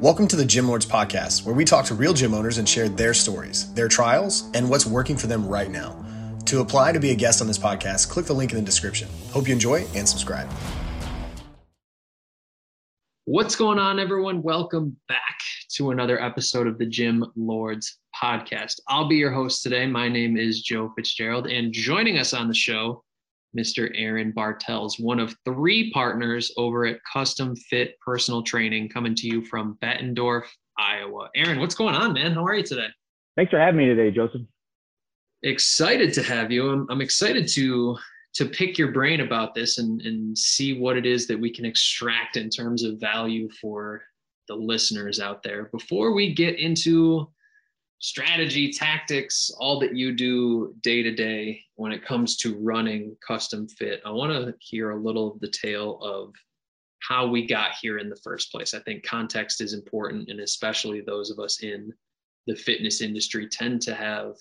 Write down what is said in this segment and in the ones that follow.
Welcome to the Gym Lords Podcast, where we talk to real gym owners and share their stories, their trials, and what's working for them right now. To apply to be a guest on this podcast, click the link in the description. Hope you enjoy and subscribe. What's going on, everyone? Welcome back to another episode of the Gym Lords Podcast. I'll be your host today. My name is Joe Fitzgerald, and joining us on the show Mr. Aaron Bartels, one of three partners over at Custom Fit Personal Training, coming to you from Bettendorf, Iowa. Aaron, what's going on, man? How are you today? Thanks for having me today, Joseph. Excited to have you. I'm, I'm excited to to pick your brain about this and, and see what it is that we can extract in terms of value for the listeners out there. Before we get into strategy, tactics, all that you do day to day when it comes to running custom fit. I want to hear a little of the tale of how we got here in the first place. I think context is important, and especially those of us in the fitness industry tend to have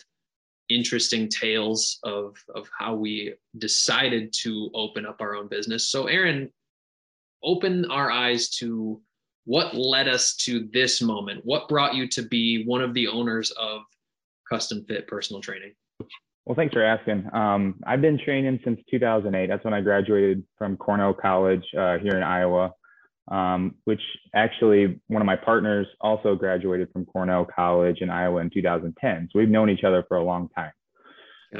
interesting tales of of how we decided to open up our own business. So Aaron, open our eyes to what led us to this moment? What brought you to be one of the owners of Custom Fit Personal Training? Well, thanks for asking. Um, I've been training since 2008. That's when I graduated from Cornell College uh, here in Iowa, um, which actually one of my partners also graduated from Cornell College in Iowa in 2010. So we've known each other for a long time.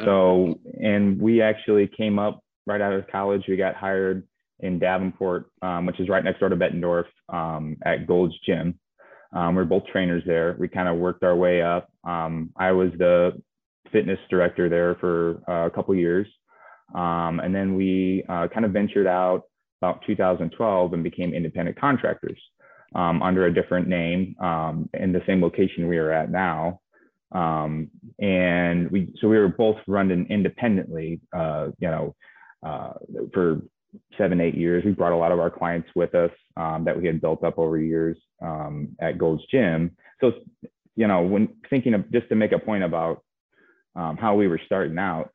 So, and we actually came up right out of college. We got hired in Davenport, um, which is right next door to Bettendorf um, at Gold's Gym. Um, we're both trainers there. We kind of worked our way up. Um, I was the fitness director there for uh, a couple years. Um, and then we uh, kind of ventured out about 2012 and became independent contractors um, under a different name in the same location we are at now. and we, so we were both running independently, uh, you know, uh, for seven, eight years. We brought a lot of our clients with us um, that we had built up over years um, at Gold's Gym. So, you know, when thinking of just to make a point about um, how we were starting out,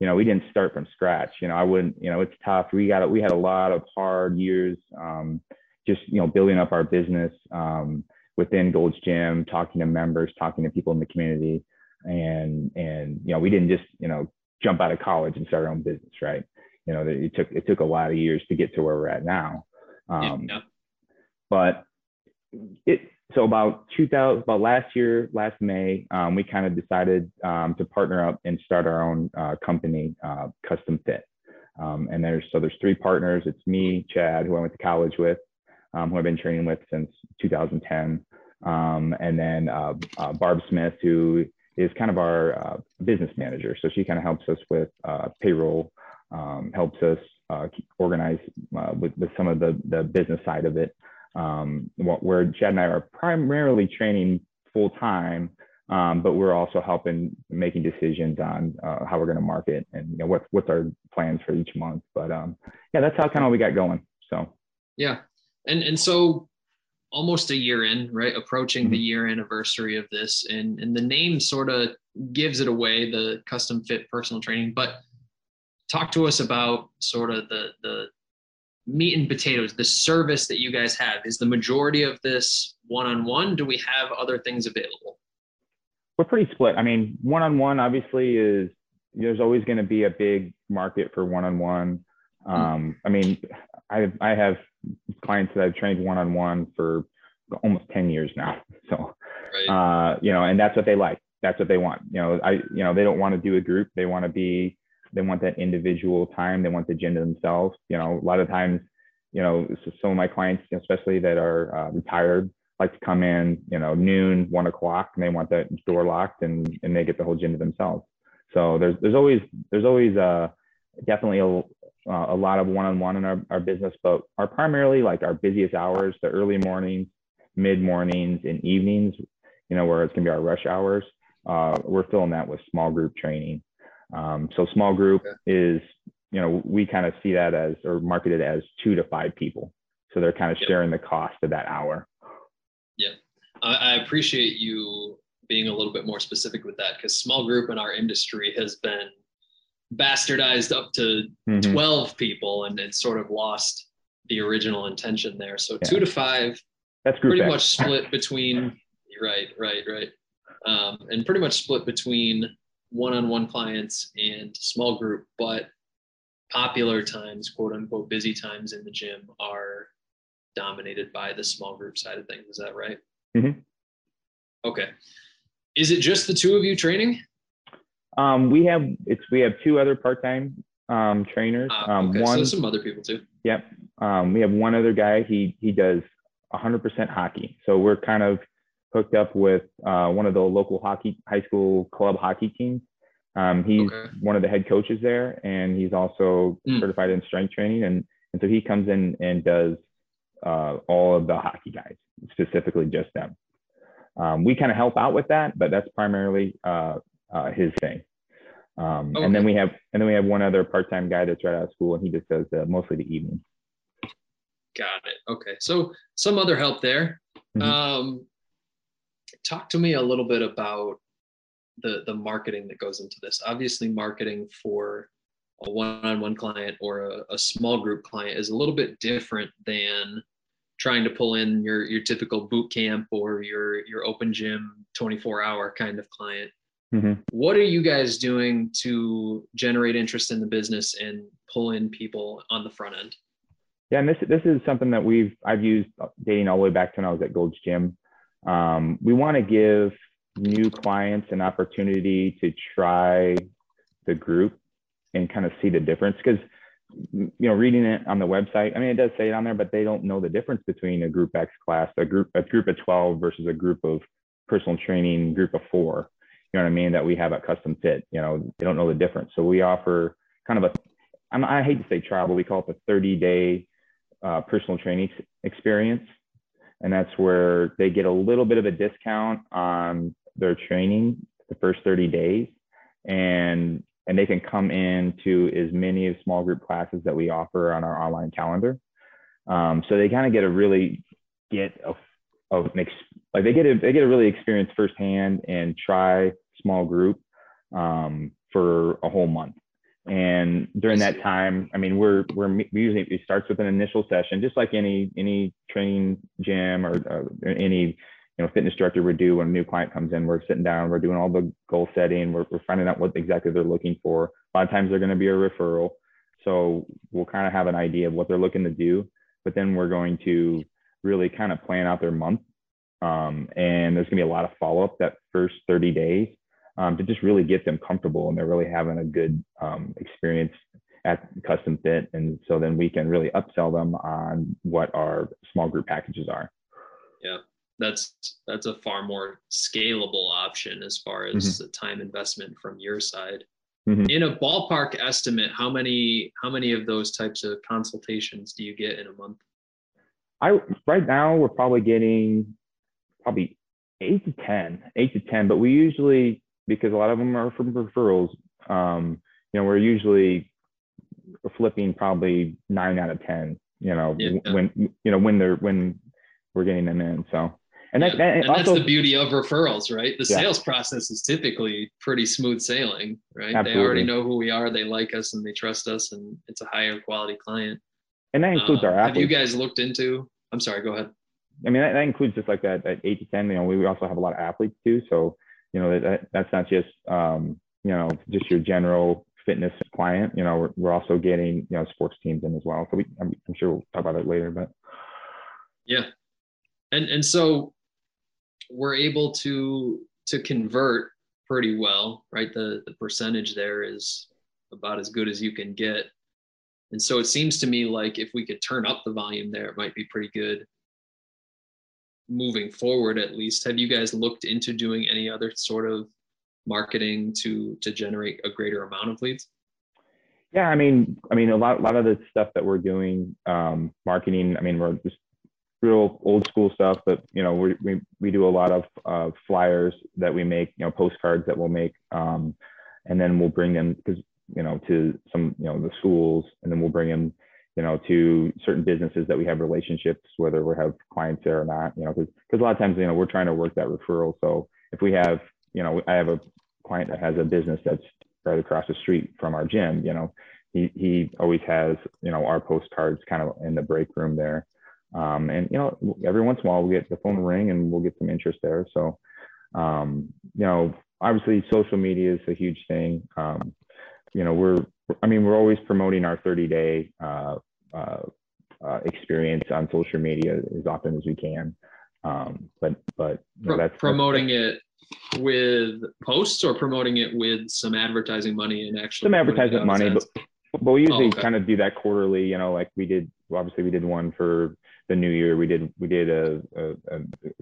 you know, we didn't start from scratch. You know, I wouldn't, you know, it's tough. We got, we had a lot of hard years, um, just, you know, building up our business um, within Gold's Gym, talking to members, talking to people in the community. And, and, you know, we didn't just, you know, jump out of college and start our own business, right? You know, it took it took a lot of years to get to where we're at now. Um, yeah. But it so about 2000 about last year, last May, um, we kind of decided um, to partner up and start our own uh, company, uh, Custom Fit. Um, and there's so there's three partners. It's me, Chad, who I went to college with, um, who I've been training with since 2010, um, and then uh, uh, Barb Smith, who is kind of our uh, business manager. So she kind of helps us with uh, payroll um, helps us uh, organize uh, with, with some of the, the business side of it. Um, where Chad and I are primarily training full time, um, but we're also helping making decisions on uh, how we're going to market and you know what what's our plans for each month. But um, yeah, that's how kind of we got going. So yeah, and and so almost a year in, right? Approaching mm-hmm. the year anniversary of this, and and the name sort of gives it away, the custom fit personal training, but talk to us about sort of the the meat and potatoes, the service that you guys have. Is the majority of this one-on-one? Do we have other things available? We're pretty split. I mean, one-on-one obviously is there's always going to be a big market for one-on-one. Um, I mean, I I have clients that I've trained one-on-one for almost 10 years now. So, right. uh, you know, and that's what they like. That's what they want. You know, I, you know, they don't want to do a group. They want to be they want that individual time. They want the gym to themselves. You know, a lot of times, you know, so some of my clients, especially that are uh, retired, like to come in, you know, noon, one o'clock, and they want that door locked, and and they get the whole gym to themselves. So there's there's always there's always uh, definitely a uh, a lot of one-on-one in our, our business, but our primarily like our busiest hours, the early mornings, mid mornings, and evenings, you know, where it's gonna be our rush hours. Uh, we're filling that with small group training. Um, so small group is, you know, we kind of see that as or market it as two to five people. So they're kind of sharing the cost of that hour. Yeah, I, appreciate you being a little bit more specific with that because small group in our industry has been bastardized up to mm-hmm. 12 people and it's sort of lost the original intention there. So yeah. two to five That's group pretty X. much split between right, right, right, um, and pretty much split between one-on-one clients and small group. But popular times, quote unquote, busy times in the gym are dominated by the small group side of things. Is that right? Mhm. Okay. Is it just the two of you training? Um, we have it's we have two other part-time um, trainers. Uh, Um, okay, one, so some other people too. Yep. Um, we have one other guy. He he does 100% hockey. So we're kind of hooked up with uh, one of the local hockey high school club hockey teams. Um, he's Okay. one of the head coaches there, and he's also Mm. certified in strength training. And and so he comes in and does uh, all of the hockey guys, specifically just them. Um, we kind of help out with that, but that's primarily uh, uh, his thing. Um, And then we have and then we have one other part-time guy that's right out of school, and he just does uh, mostly the evening. Got it. Okay. So some other help there. Mhm. Talk to me a little bit about the the marketing that goes into this. Obviously, marketing for a one-on-one client or a, a small group client is a little bit different than trying to pull in your your typical boot camp or your your open gym 24 hour kind of client. Mhm. What are you guys doing to generate interest in the business and pull in people on the front end? Yeah, and this this is something that we've I've used dating all the way back to when I was at Gold's Gym. Um, we want to give new clients an opportunity to try the group and kind of see the difference because you know reading it on the website, I mean it does say it on there, but they don't know the difference between a group X class, a group a group of 12 versus a group of personal training group of four. You know what I mean? That we have at Custom Fit. You know they don't know the difference, so we offer kind of a I hate to say trial, but we call it the 30 day uh, personal training experience. And that's where they get a little bit of a discount on their training the first 30 days. And, and they can come in to as many of small group classes that we offer on our online calendar. Um, so they kind of get a really get a, ex, like they get a, they get a really experience firsthand and try small group um, for a whole month. And during that time, I mean, we're we're we usually it starts with an initial session, just like any any training gym or uh, any you know fitness director would do when a new client comes in. We're sitting down, we're doing all the goal setting, we're we're finding out what exactly they're looking for. A lot of times they're going to be a referral, so we'll kind of have an idea of what they're looking to do. But then we're going to really kind of plan out their month, um, and there's going to be a lot of follow up that first 30 days um, to just really get them comfortable and they're really having a good um, experience at custom fit and so then we can really upsell them on what our small group packages are Yeah. that's that's a far more scalable option as far as the time investment from your side Mhm. in a ballpark estimate how many how many of those types of consultations do you get in a month i right now we're probably getting probably eight to ten eight to ten but we usually because a lot of them are from referrals um, you know we're usually flipping probably nine out of ten you know Yeah. when you know when they're when we're getting them in so and Yeah. that and also that's the beauty of referrals right the Yeah. sales process is typically pretty smooth sailing right they already know who we are they like us and they trust us and it's a higher quality client and that includes Um, our have you guys looked into i'm sorry go ahead I mean, that, that includes just like that, that eight to 10, you know, we also have a lot of athletes too. So, you know, that, that's not just, um, you know, just your general fitness client, you know, we're, we're also getting, you know, sports teams in as well. So we, I'm, I'm sure we'll talk about it later, but Yeah. And and so we're able to to convert pretty well, right? The the percentage there is about as good as you can get. And so it seems to me like if we could turn up the volume there, it might be pretty good moving forward at least. Have you guys looked into doing any other sort of marketing to to generate a greater amount of leads? yeah, I mean, I mean, a lot, a lot of the stuff that we're doing, um, marketing, I mean, we're just real old school stuff, but you know, we, we, we do a lot of, uh, flyers that we make, you know, postcards that we'll make, um, and then we'll bring them because, you know, to some, you know, the schools, and then we'll bring them, you know, to certain businesses that we have relationships, whether we have clients there or not, you know, because because a lot of times, you know, we're trying to work that referral. So if we have, you know, I have a client that has a business that's right across the street from our gym, you know, he he always has, you know, our postcards kind of in the break room there. Um, and you know, every once in a while we get the phone ring and we'll get some interest there. So, um, you know, obviously social media is a huge thing. Um, you know, we're, I mean, we're always promoting our 30 day uh, uh, uh, experience on social media as often as we can. Um, but, but you know, that's promoting that's, it with posts or promoting it with some advertising money and actually some advertising money, but, but we usually oh, okay. kind of do that quarterly, you know, like we did, obviously we did one for the new year. We did, we did a, a, a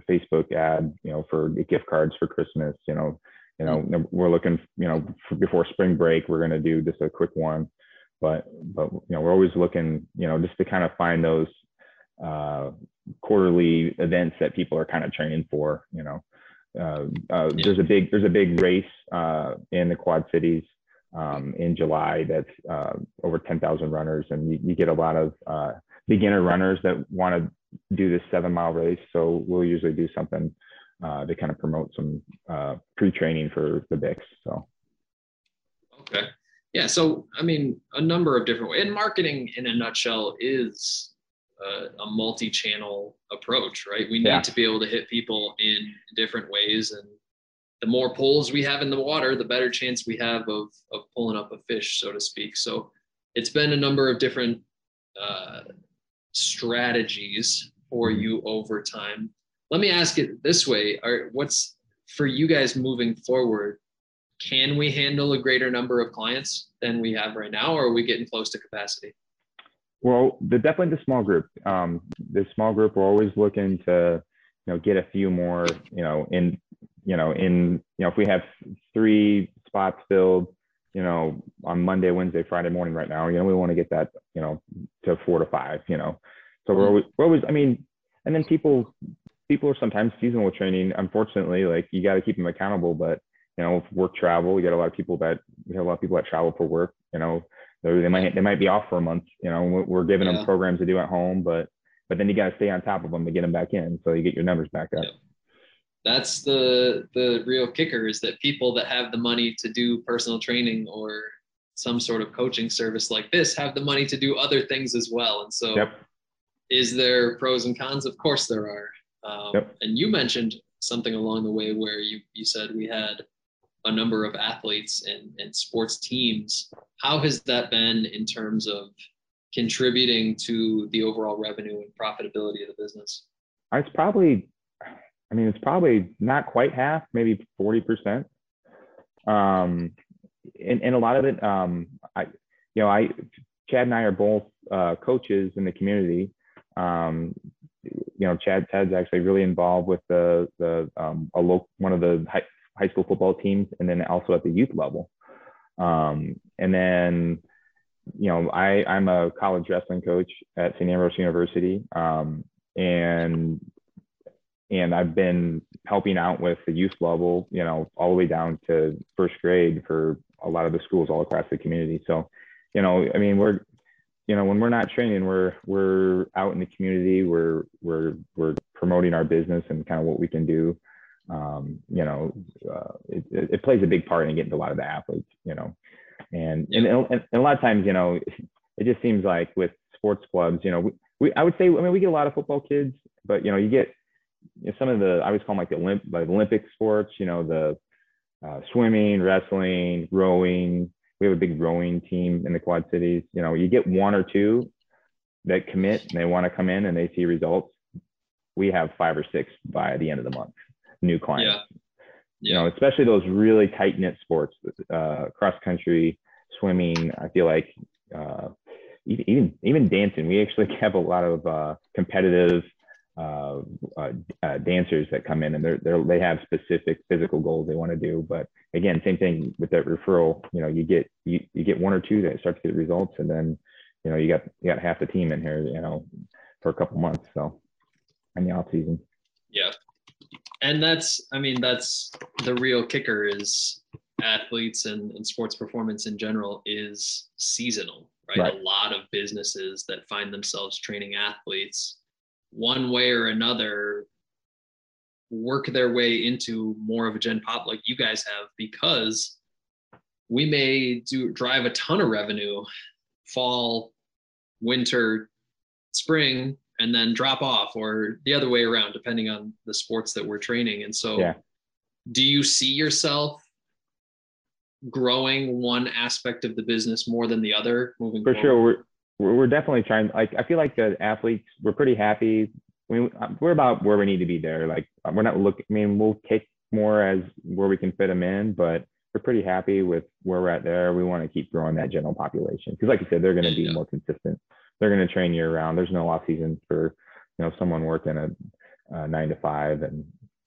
Facebook ad, you know, for gift cards for Christmas, you know, you know, we're looking, you know, before spring break, we're going to do just a quick one, but, but, you know, we're always looking, you know, just to kind of find those uh, quarterly events that people are kind of training for, you know. Uh, uh, yeah. There's a big, there's a big race uh, in the Quad Cities um, in July that's uh, over 10,000 runners, and you, you, get a lot of uh, beginner runners that want to do this seven mile race. So we'll usually do something uh, to kind of promote some uh, pre-training for the Bix. So. Okay. Yeah. So, I mean, a number of different ways. And marketing in a nutshell is a, a multi-channel approach, right? We need yeah. to be able to hit people in different ways. And the more poles we have in the water, the better chance we have of, of pulling up a fish, so to speak. So it's been a number of different uh, strategies for mm-hmm. you over time let me ask it this way. Are what's for you guys moving forward can we handle a greater number of clients than we have right now or are we getting close to capacity? Well the definitely the small group. Um, the small group we're always looking to you know get a few more you know in you know in you know if we have three spots filled you know on monday wednesday friday morning right now you know we want to get that you know to four to five you know. So we're mm-hmm. always, we're always i mean and then people people are sometimes seasonal with training. Unfortunately, like you got to keep them accountable. But you know, work travel, you got a lot of people that we have a lot of people that travel for work. You know, they might they might be off for a month. You know, we're giving yeah. them programs to do at home, but but then you got to stay on top of them to get them back in, so you get your numbers back up. Yeah. That's the the real kicker is that people that have the money to do personal training or some sort of coaching service like this have the money to do other things as well. And so, yep. is there pros and cons? Of course, there are. Um, yep. And you mentioned something along the way where you, you said we had a number of athletes and, and sports teams. How has that been in terms of contributing to the overall revenue and profitability of the business? It's probably, I mean, it's probably not quite half, maybe 40%. Um, and, and a lot of it, um, I, you know, I, Chad and I are both uh, coaches in the community. Um, you know, Chad Chad's actually really involved with the the um, a local, one of the high, high school football teams, and then also at the youth level. Um, and then, you know, I I'm a college wrestling coach at St. Ambrose University, um, and and I've been helping out with the youth level, you know, all the way down to first grade for a lot of the schools all across the community. So, you know, I mean, we're you know when we're not training we're we're out in the community we're we're we're promoting our business and kind of what we can do. Um, you know uh, it, it, plays a big part in getting a lot of the athletes you know. And, and and a lot of times you know it just seems like with sports clubs you know we, we i would say i mean we get a lot of football kids but you know you get you know, some of the i always call them like the olymp like olympic sports you know the uh, swimming wrestling rowing we have a big rowing team in the Quad Cities. You know, you get one or two that commit and they want to come in and they see results. We have five or six by the end of the month, new clients. Yeah. Yeah. You know, especially those really tight knit sports, uh, cross country, swimming. I feel like uh, even even dancing. We actually have a lot of uh, competitive uh, uh, uh, dancers that come in and they're, they're they have specific physical goals they want to do. But again same thing with that referral you know you get you, you get one or two that start to get results and then you know you got you got half the team in here you know for a couple months. So in the off season. Yeah. And that's i mean that's the real kicker is athletes and, and sports performance in general is seasonal right? right. A lot of businesses that find themselves training athletes one way or another work their way into more of a gen pop like you guys have because we may do drive a ton of revenue fall winter spring and then drop off or the other way around depending on the sports that we're training and so Yeah. do you see yourself growing one aspect of the business more than the other moving for forward? sure we're we're we're definitely trying like i feel like the athletes we're pretty happy we, we're about where we need to be there like we're not looking i mean we'll take more as where we can fit them in but we're pretty happy with where we're at there we want to keep growing that general population because like you said they're going to be Yeah. more consistent they're going to train year round there's no off season for you know someone working a, uh nine to five and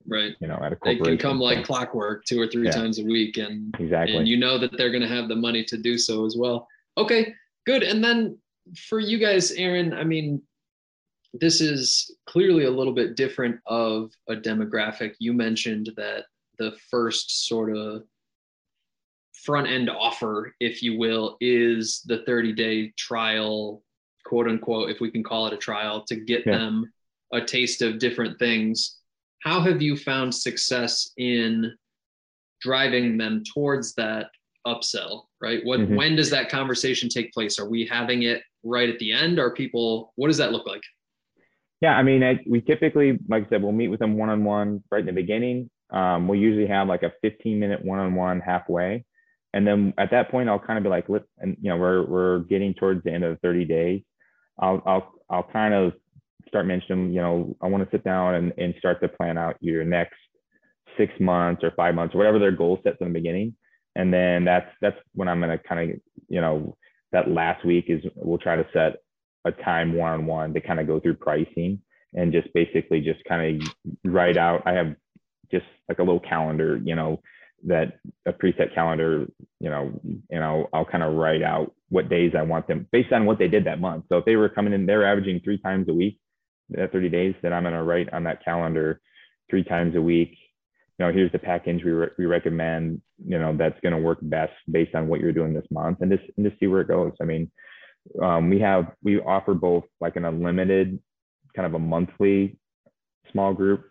right you know at a corporate. they can come like clockwork two or three Yeah. times a week and exactly and you know that they're going to have the money to do so as well. Okay, good. And then for you guys, Aaron, I mean, this is clearly a little bit different of a demographic. You mentioned that the first sort of front end offer, if you will, is the 30 day trial, quote unquote, if we can call it a trial, to get Yeah. them a taste of different things. How have you found success in driving them towards that upsell right what Mhm. when does that conversation take place are we having it right at the end are people what does that look like Yeah, I mean, I, we typically, like I said, we'll meet with them one on one right in the beginning. Um, we'll usually have like a 15 minute one on one halfway, and then at that point, I'll kind of be like, let, and you know, we're we're getting towards the end of the 30 days. I'll I'll I'll kind of start mentioning, you know, I want to sit down and and start to plan out your next six months or five months or whatever their goal sets in the beginning, and then that's that's when I'm gonna kind of, you know, that last week is we'll try to set a time one on one to kind of go through pricing and just basically just kind of write out. I have just like a little calendar, you know, that a preset calendar, you know, and I'll, I'll kind of write out what days I want them based on what they did that month. So if they were coming in, they're averaging three times a week, at 30 days, then I'm going to write on that calendar three times a week. You know, here's the package we, re- we recommend, you know, that's going to work best based on what you're doing this month and just, and just see where it goes. I mean, um, we have we offer both like an unlimited kind of a monthly small group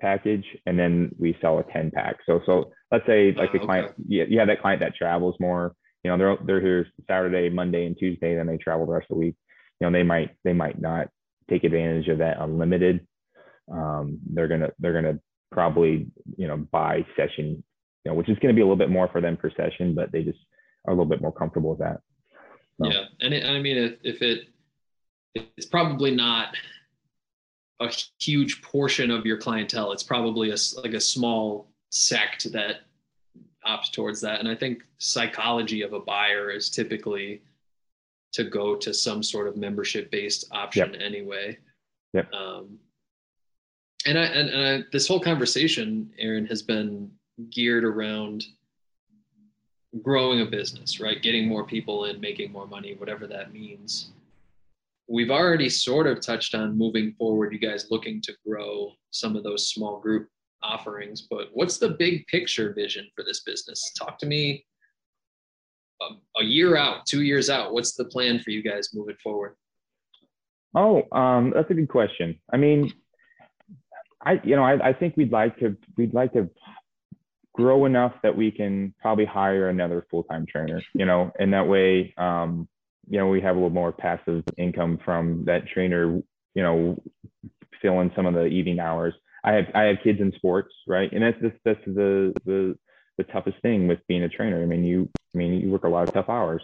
package and then we sell a 10 pack so so let's say like the okay. client you, you have that client that travels more you know they're they're here saturday monday and tuesday then they travel the rest of the week you know they might they might not take advantage of that unlimited um, they're gonna they're gonna probably you know by session you know which is going to be a little bit more for them per session but they just are a little bit more comfortable with that. So- yeah and it, i mean if, if it it's probably not a huge portion of your clientele it's probably a like a small sect that opts towards that and i think psychology of a buyer is typically to go to some sort of membership based option anyway. Yep. um, and I and, and I, this whole conversation, Aaron, has been geared around growing a business, right? Getting more people in, making more money, whatever that means. We've already sort of touched on moving forward. You guys looking to grow some of those small group offerings, but what's the big picture vision for this business? Talk to me. A, a year out, two years out. What's the plan for you guys moving forward? Oh, um, that's a good question. I mean, I you know I, I think we'd like to we'd like to grow enough that we can probably hire another full time trainer. You know, and that way, um, you know, we have a little more passive income from that trainer. You know, filling some of the evening hours. I have I have kids in sports, right? And that's that's, that's the the the toughest thing with being a trainer. I mean, you I mean you work a lot of tough hours,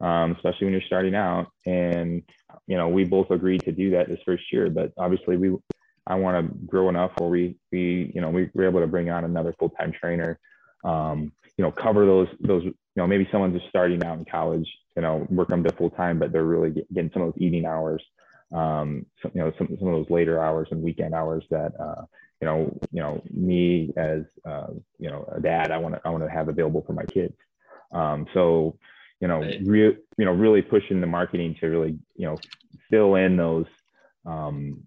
um, especially when you're starting out. And you know, we both agreed to do that this first year, but obviously we I want to grow enough where we we you know we were able to bring on another full time trainer. Um, you know, cover those those you know maybe someone's just starting out in college. You know, work them to full time, but they're really getting some of those evening hours. Um, some, you know, some some of those later hours and weekend hours that uh, you know you know me as uh, you know a dad I want to I want to have available for my kids. Um, so you know, Right. re- you know, really pushing the marketing to really, you know, fill in those um,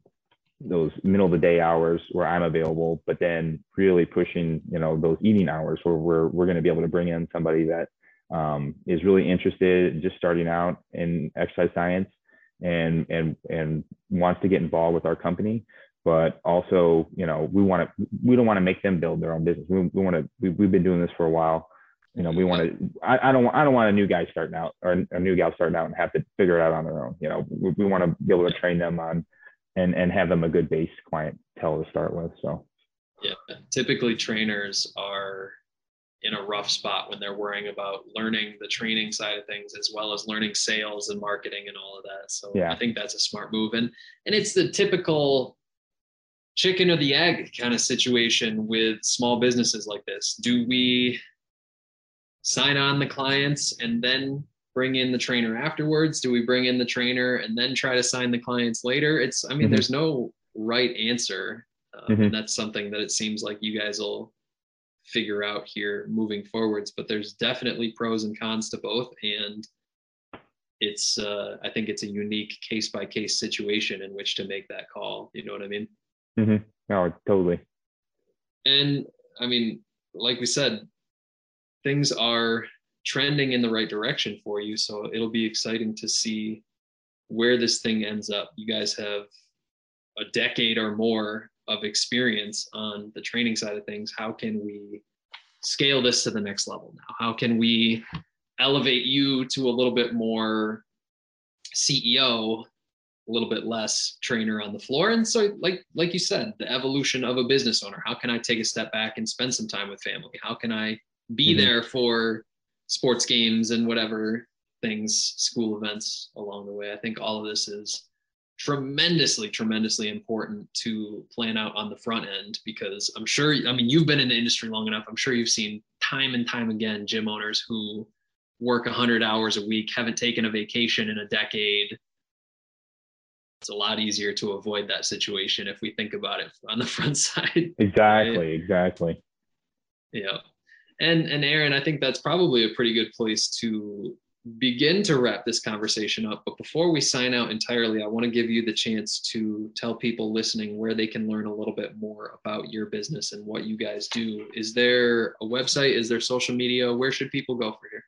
those middle of the day hours where I'm available, but then really pushing, you know, those evening hours where we're we're going to be able to bring in somebody that um, is really interested in just starting out in exercise science and and and wants to get involved with our company. But also you know we want to we don't want to make them build their own business. We, we want to we, we've been doing this for a while. You know we want to I, I don't i don't want a new guy starting out or a new gal starting out and have to figure it out on their own. You know we, we want to be able to train them on and and have them a good base clientele to start with. So yeah, typically trainers are in a rough spot when they're worrying about learning the training side of things as well as learning sales and marketing and all of that. So yeah. I think that's a smart move. And and it's the typical chicken or the egg kind of situation with small businesses like this. Do we sign on the clients and then bring in the trainer afterwards? Do we bring in the trainer and then try to sign the clients later? It's, I mean, mm-hmm. there's no right answer. Um, mm-hmm. And that's something that it seems like you guys will figure out here moving forwards. But there's definitely pros and cons to both. And it's, uh, I think it's a unique case by case situation in which to make that call. You know what I mean? Mm-hmm. Oh, totally. And I mean, like we said, things are trending in the right direction for you. So it'll be exciting to see where this thing ends up. You guys have a decade or more of experience on the training side of things. How can we scale this to the next level now? How can we elevate you to a little bit more CEO, a little bit less trainer on the floor? And so like like you said, the evolution of a business owner. How can I take a step back and spend some time with family? How can I be mm-hmm. there for sports games and whatever things, school events along the way. I think all of this is tremendously, tremendously important to plan out on the front end because I'm sure, I mean, you've been in the industry long enough. I'm sure you've seen time and time again gym owners who work 100 hours a week, haven't taken a vacation in a decade. It's a lot easier to avoid that situation if we think about it on the front side. Exactly, right? exactly. Yeah. And and Aaron, I think that's probably a pretty good place to begin to wrap this conversation up. But before we sign out entirely, I want to give you the chance to tell people listening where they can learn a little bit more about your business and what you guys do. Is there a website? Is there social media? Where should people go for here?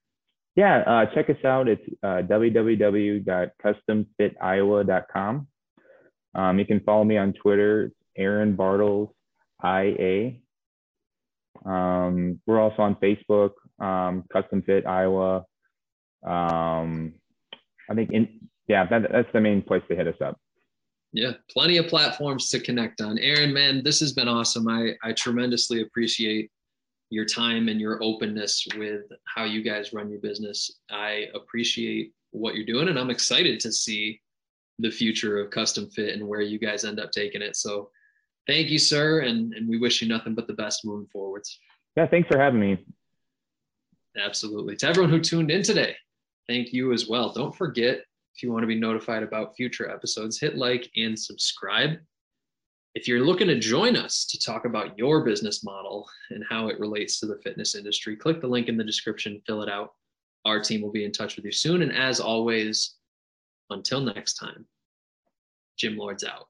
Yeah, uh, check us out. It's uh, www.customfitiowa.com. Um, you can follow me on Twitter. Aaron Bartels IA. Um, we're also on Facebook, um, Custom Fit Iowa. Um, I think in yeah, that, that's the main place to hit us up. Yeah, plenty of platforms to connect on. Aaron, man, this has been awesome. I I tremendously appreciate your time and your openness with how you guys run your business. I appreciate what you're doing, and I'm excited to see the future of custom fit and where you guys end up taking it. So thank you, sir. And, and we wish you nothing but the best moving forwards. Yeah, thanks for having me. Absolutely. To everyone who tuned in today, thank you as well. Don't forget, if you want to be notified about future episodes, hit like and subscribe. If you're looking to join us to talk about your business model and how it relates to the fitness industry, click the link in the description, fill it out. Our team will be in touch with you soon. And as always, until next time, Gym Lords out.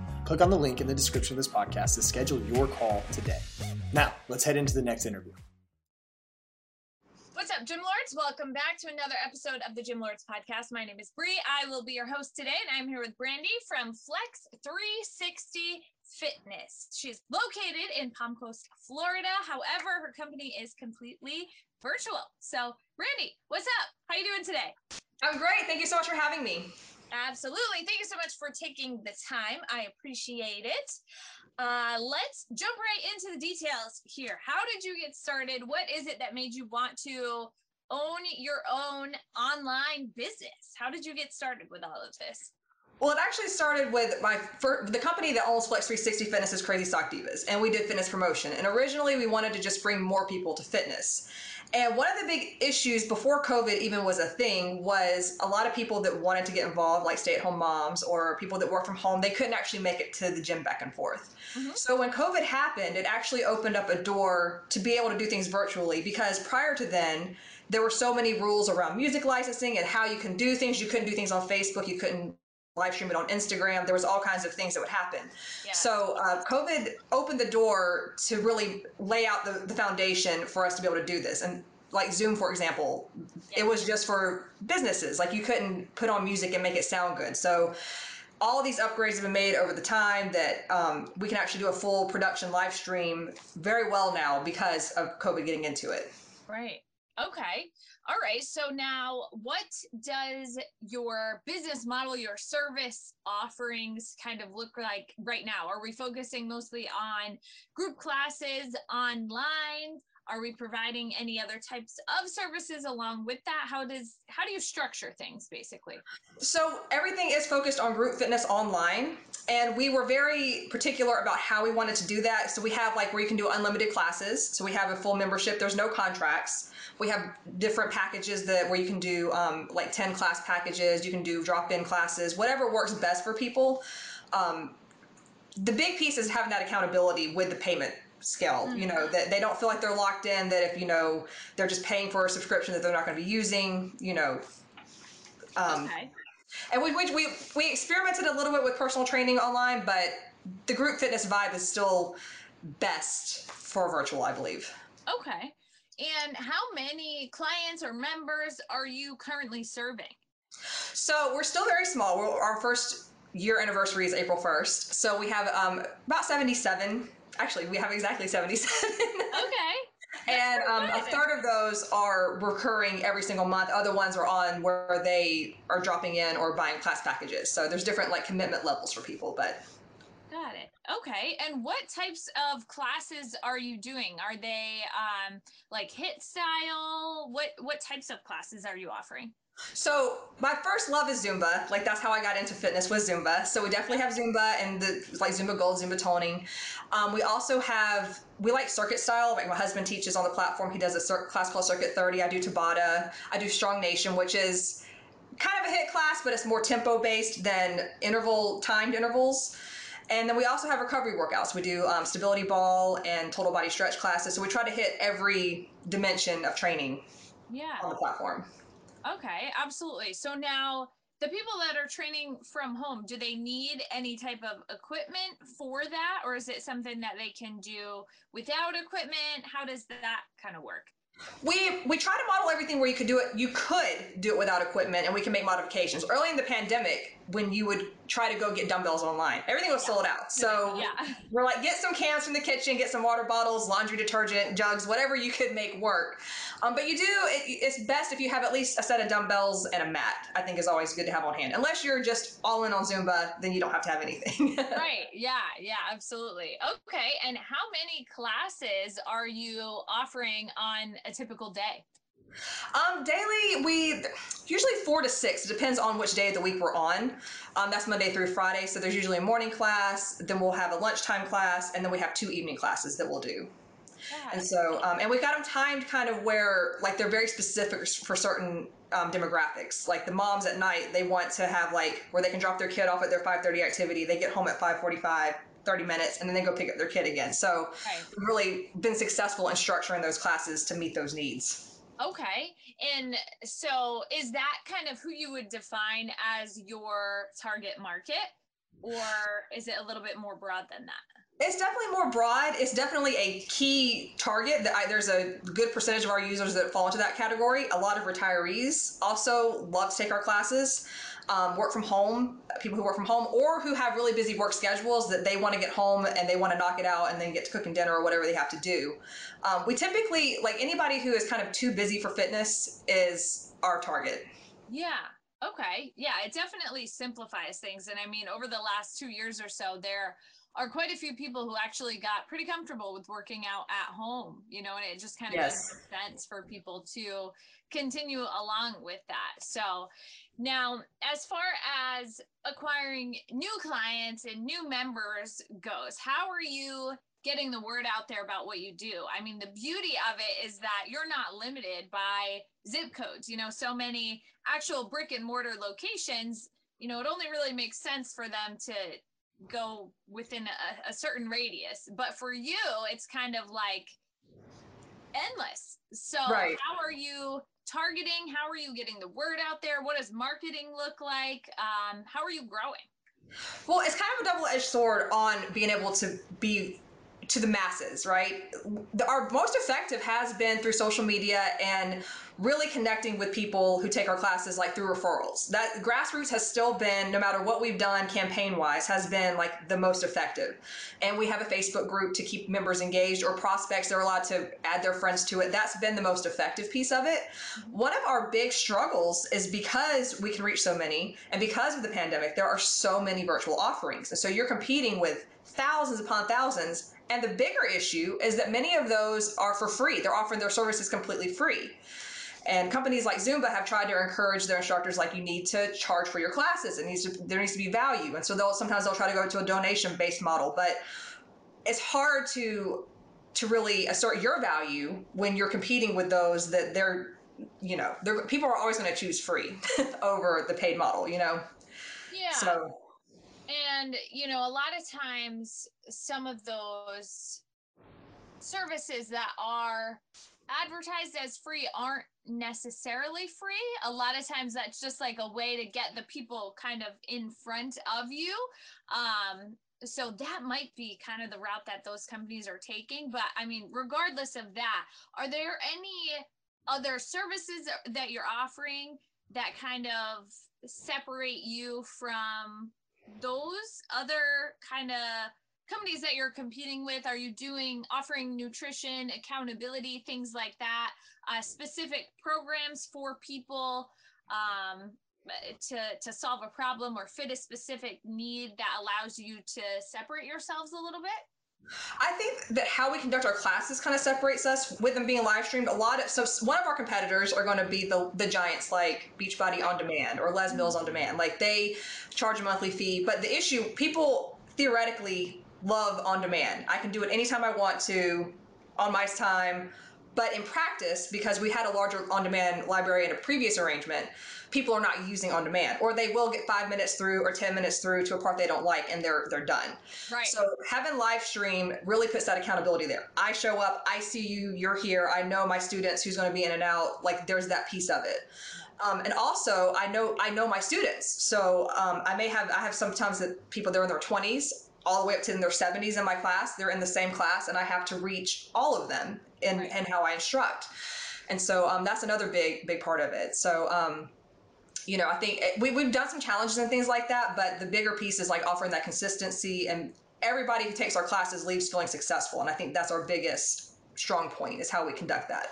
Click on the link in the description of this podcast to schedule your call today. Now, let's head into the next interview. What's up, Gym Lords? Welcome back to another episode of the Gym Lords podcast. My name is Bree. I will be your host today, and I'm here with Brandy from Flex 360 Fitness. She's located in Palm Coast, Florida. However, her company is completely virtual. So, Brandy, what's up? How are you doing today? I'm great. Thank you so much for having me. Absolutely. Thank you so much for taking the time. I appreciate it. Uh, let's jump right into the details here. How did you get started? What is it that made you want to own your own online business? How did you get started with all of this? Well, it actually started with my first, the company that owns Flex 360 Fitness is Crazy Stock Divas, and we did fitness promotion. And originally, we wanted to just bring more people to fitness. And one of the big issues before COVID even was a thing was a lot of people that wanted to get involved, like stay at home moms or people that work from home, they couldn't actually make it to the gym back and forth. Mm-hmm. So when COVID happened, it actually opened up a door to be able to do things virtually because prior to then, there were so many rules around music licensing and how you can do things. You couldn't do things on Facebook, you couldn't live stream it on Instagram. There was all kinds of things that would happen. Yeah. So uh, COVID opened the door to really lay out the, the foundation for us to be able to do this. And like Zoom, for example, yeah. it was just for businesses. Like you couldn't put on music and make it sound good. So all these upgrades have been made over the time that um, we can actually do a full production live stream very well now because of COVID getting into it. Right. Okay. All right. So now, what does your business model, your service offerings kind of look like right now? Are we focusing mostly on group classes, online? Are we providing any other types of services along with that? How does how do you structure things basically? So everything is focused on group fitness online and we were very particular about how we wanted to do that. So we have like where you can do unlimited classes. So we have a full membership. There's no contracts. We have different packages that where you can do um, like 10 class packages. You can do drop-in classes, whatever works best for people. Um, the big piece is having that accountability with the payment scale mm-hmm. you know mm-hmm. that they don't feel like they're locked in that if you know they're just paying for a subscription that they're not going to be using you know um, okay. and we, we, we, we experimented a little bit with personal training online but the group fitness vibe is still best for virtual i believe okay and how many clients or members are you currently serving so we're still very small we're, our first year anniversary is april 1st so we have um, about 77 actually, we have exactly 77. okay. and um, a third of those are recurring every single month. Other ones are on where they are dropping in or buying class packages. So there's different like commitment levels for people, but. Got it. Okay. And what types of classes are you doing? Are they um, like HIIT style? What what types of classes are you offering? So my first love is Zumba. Like that's how I got into fitness was Zumba. So we definitely have Zumba and the like Zumba Gold, Zumba toning. Um, we also have we like circuit style. Like my husband teaches on the platform. He does a cir- class called Circuit 30. I do Tabata. I do Strong Nation, which is kind of a HIIT class, but it's more tempo based than interval timed intervals. And then we also have recovery workouts. We do um, stability ball and total body stretch classes. So we try to hit every dimension of training yeah. on the platform. Okay, absolutely. So now the people that are training from home, do they need any type of equipment for that? Or is it something that they can do without equipment? How does that kind of work? We we try to model everything where you could do it. You could do it without equipment, and we can make modifications. Early in the pandemic, when you would try to go get dumbbells online, everything was yeah. sold out. So yeah. we're like, get some cans from the kitchen, get some water bottles, laundry detergent, jugs, whatever you could make work. Um, but you do. It, it's best if you have at least a set of dumbbells and a mat. I think is always good to have on hand. Unless you're just all in on Zumba, then you don't have to have anything. right. Yeah. Yeah. Absolutely. Okay. And how many classes are you offering on a typical day? Um, daily, we usually four to six. It depends on which day of the week we're on. Um, that's Monday through Friday. So there's usually a morning class, then we'll have a lunchtime class, and then we have two evening classes that we'll do. And so, um, and we've got them timed kind of where, like, they're very specific for certain um, demographics. Like the moms at night, they want to have like where they can drop their kid off at their 5:30 activity. They get home at 5:45. 30 minutes and then they go pick up their kid again. So right. we've really been successful in structuring those classes to meet those needs. Okay. And so is that kind of who you would define as your target market? Or is it a little bit more broad than that? It's definitely more broad. It's definitely a key target. That I, there's a good percentage of our users that fall into that category. A lot of retirees also love to take our classes. Um, work from home, people who work from home, or who have really busy work schedules that they want to get home and they want to knock it out and then get to cooking dinner or whatever they have to do. Um, we typically like anybody who is kind of too busy for fitness is our target. Yeah. Okay. Yeah, it definitely simplifies things. And I mean, over the last two years or so, there are quite a few people who actually got pretty comfortable with working out at home, you know, and it just kind of Yes. makes sense for people to continue along with that. So now, as far as acquiring new clients and new members goes, how are you getting the word out there about what you do? I mean, the beauty of it is that you're not limited by zip codes. You know, so many actual brick and mortar locations, you know, it only really makes sense for them to go within a, a certain radius. But for you, it's kind of like endless. So, Right. how are you targeting? How are you getting the word out there? What does marketing look like? Um, how are you growing? Well, it's kind of a double edged sword on being able to be to the masses, right? The, our most effective has been through social media and really connecting with people who take our classes like through referrals. That grassroots has still been, no matter what we've done campaign wise, has been like the most effective. And we have a Facebook group to keep members engaged or prospects they're allowed to add their friends to it. That's been the most effective piece of it. One of our big struggles is because we can reach so many and because of the pandemic, there are so many virtual offerings. And so you're competing with thousands upon thousands. And the bigger issue is that many of those are for free. They're offering their services completely free. And companies like Zumba have tried to encourage their instructors, like you need to charge for your classes. It needs to there needs to be value. And so they'll sometimes they'll try to go to a donation based model, but it's hard to to really assert your value when you're competing with those that they're you know they're people are always going to choose free over the paid model. You know, Yeah. so and you know a lot of times some of those services that are advertised as free aren't necessarily free. A lot of times that's just like a way to get the people kind of in front of you. Um so that might be kind of the route that those companies are taking but i mean regardless of that are there any other services that you're offering that kind of separate you from those other kind of companies that you're competing with are you doing offering nutrition accountability things like that uh, specific programs for people um, to to solve a problem or fit a specific need that allows you to separate yourselves a little bit I think that how we conduct our classes kind of separates us with them being live streamed. A lot of so one of our competitors are going to be the the giants like Beachbody on Demand or Les Mills on Demand. Like they charge a monthly fee, but the issue people theoretically love on demand. I can do it anytime I want to on my time. But in practice, because we had a larger on demand library in a previous arrangement, people are not using on demand, or they will get five minutes through or 10 minutes through to a part they don't like and they're, they're done. right So having live stream really puts that accountability there. I show up, I see you, you're here. I know my students who's going to be in and out. Like there's that piece of it. Um, and also I know I know my students. So um, I may have I have sometimes that people they're in their 20s all the way up to in their 70s in my class. They're in the same class, and I have to reach all of them in Right. in how I instruct. And so um, that's another big big part of it. So um, you know, I think we, we've done some challenges and things like that, but the bigger piece is like offering that consistency and everybody who takes our classes leaves feeling successful. And I think that's our biggest strong point is how we conduct that.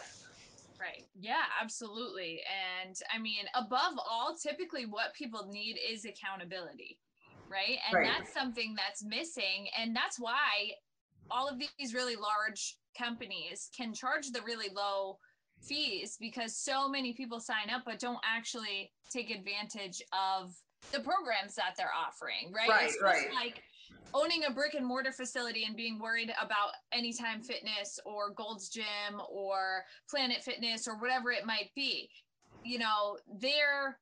Right. Yeah, absolutely. And I mean, above all, typically what people need is accountability, right? And Right. that's something that's missing. And that's why all of these really large companies can charge the really low fees because so many people sign up but don't actually take advantage of the programs that they're offering, right? Right, It's right. like owning a brick and mortar facility and being worried about anytime fitness or gold's gym or planet fitness or whatever it might be you know they're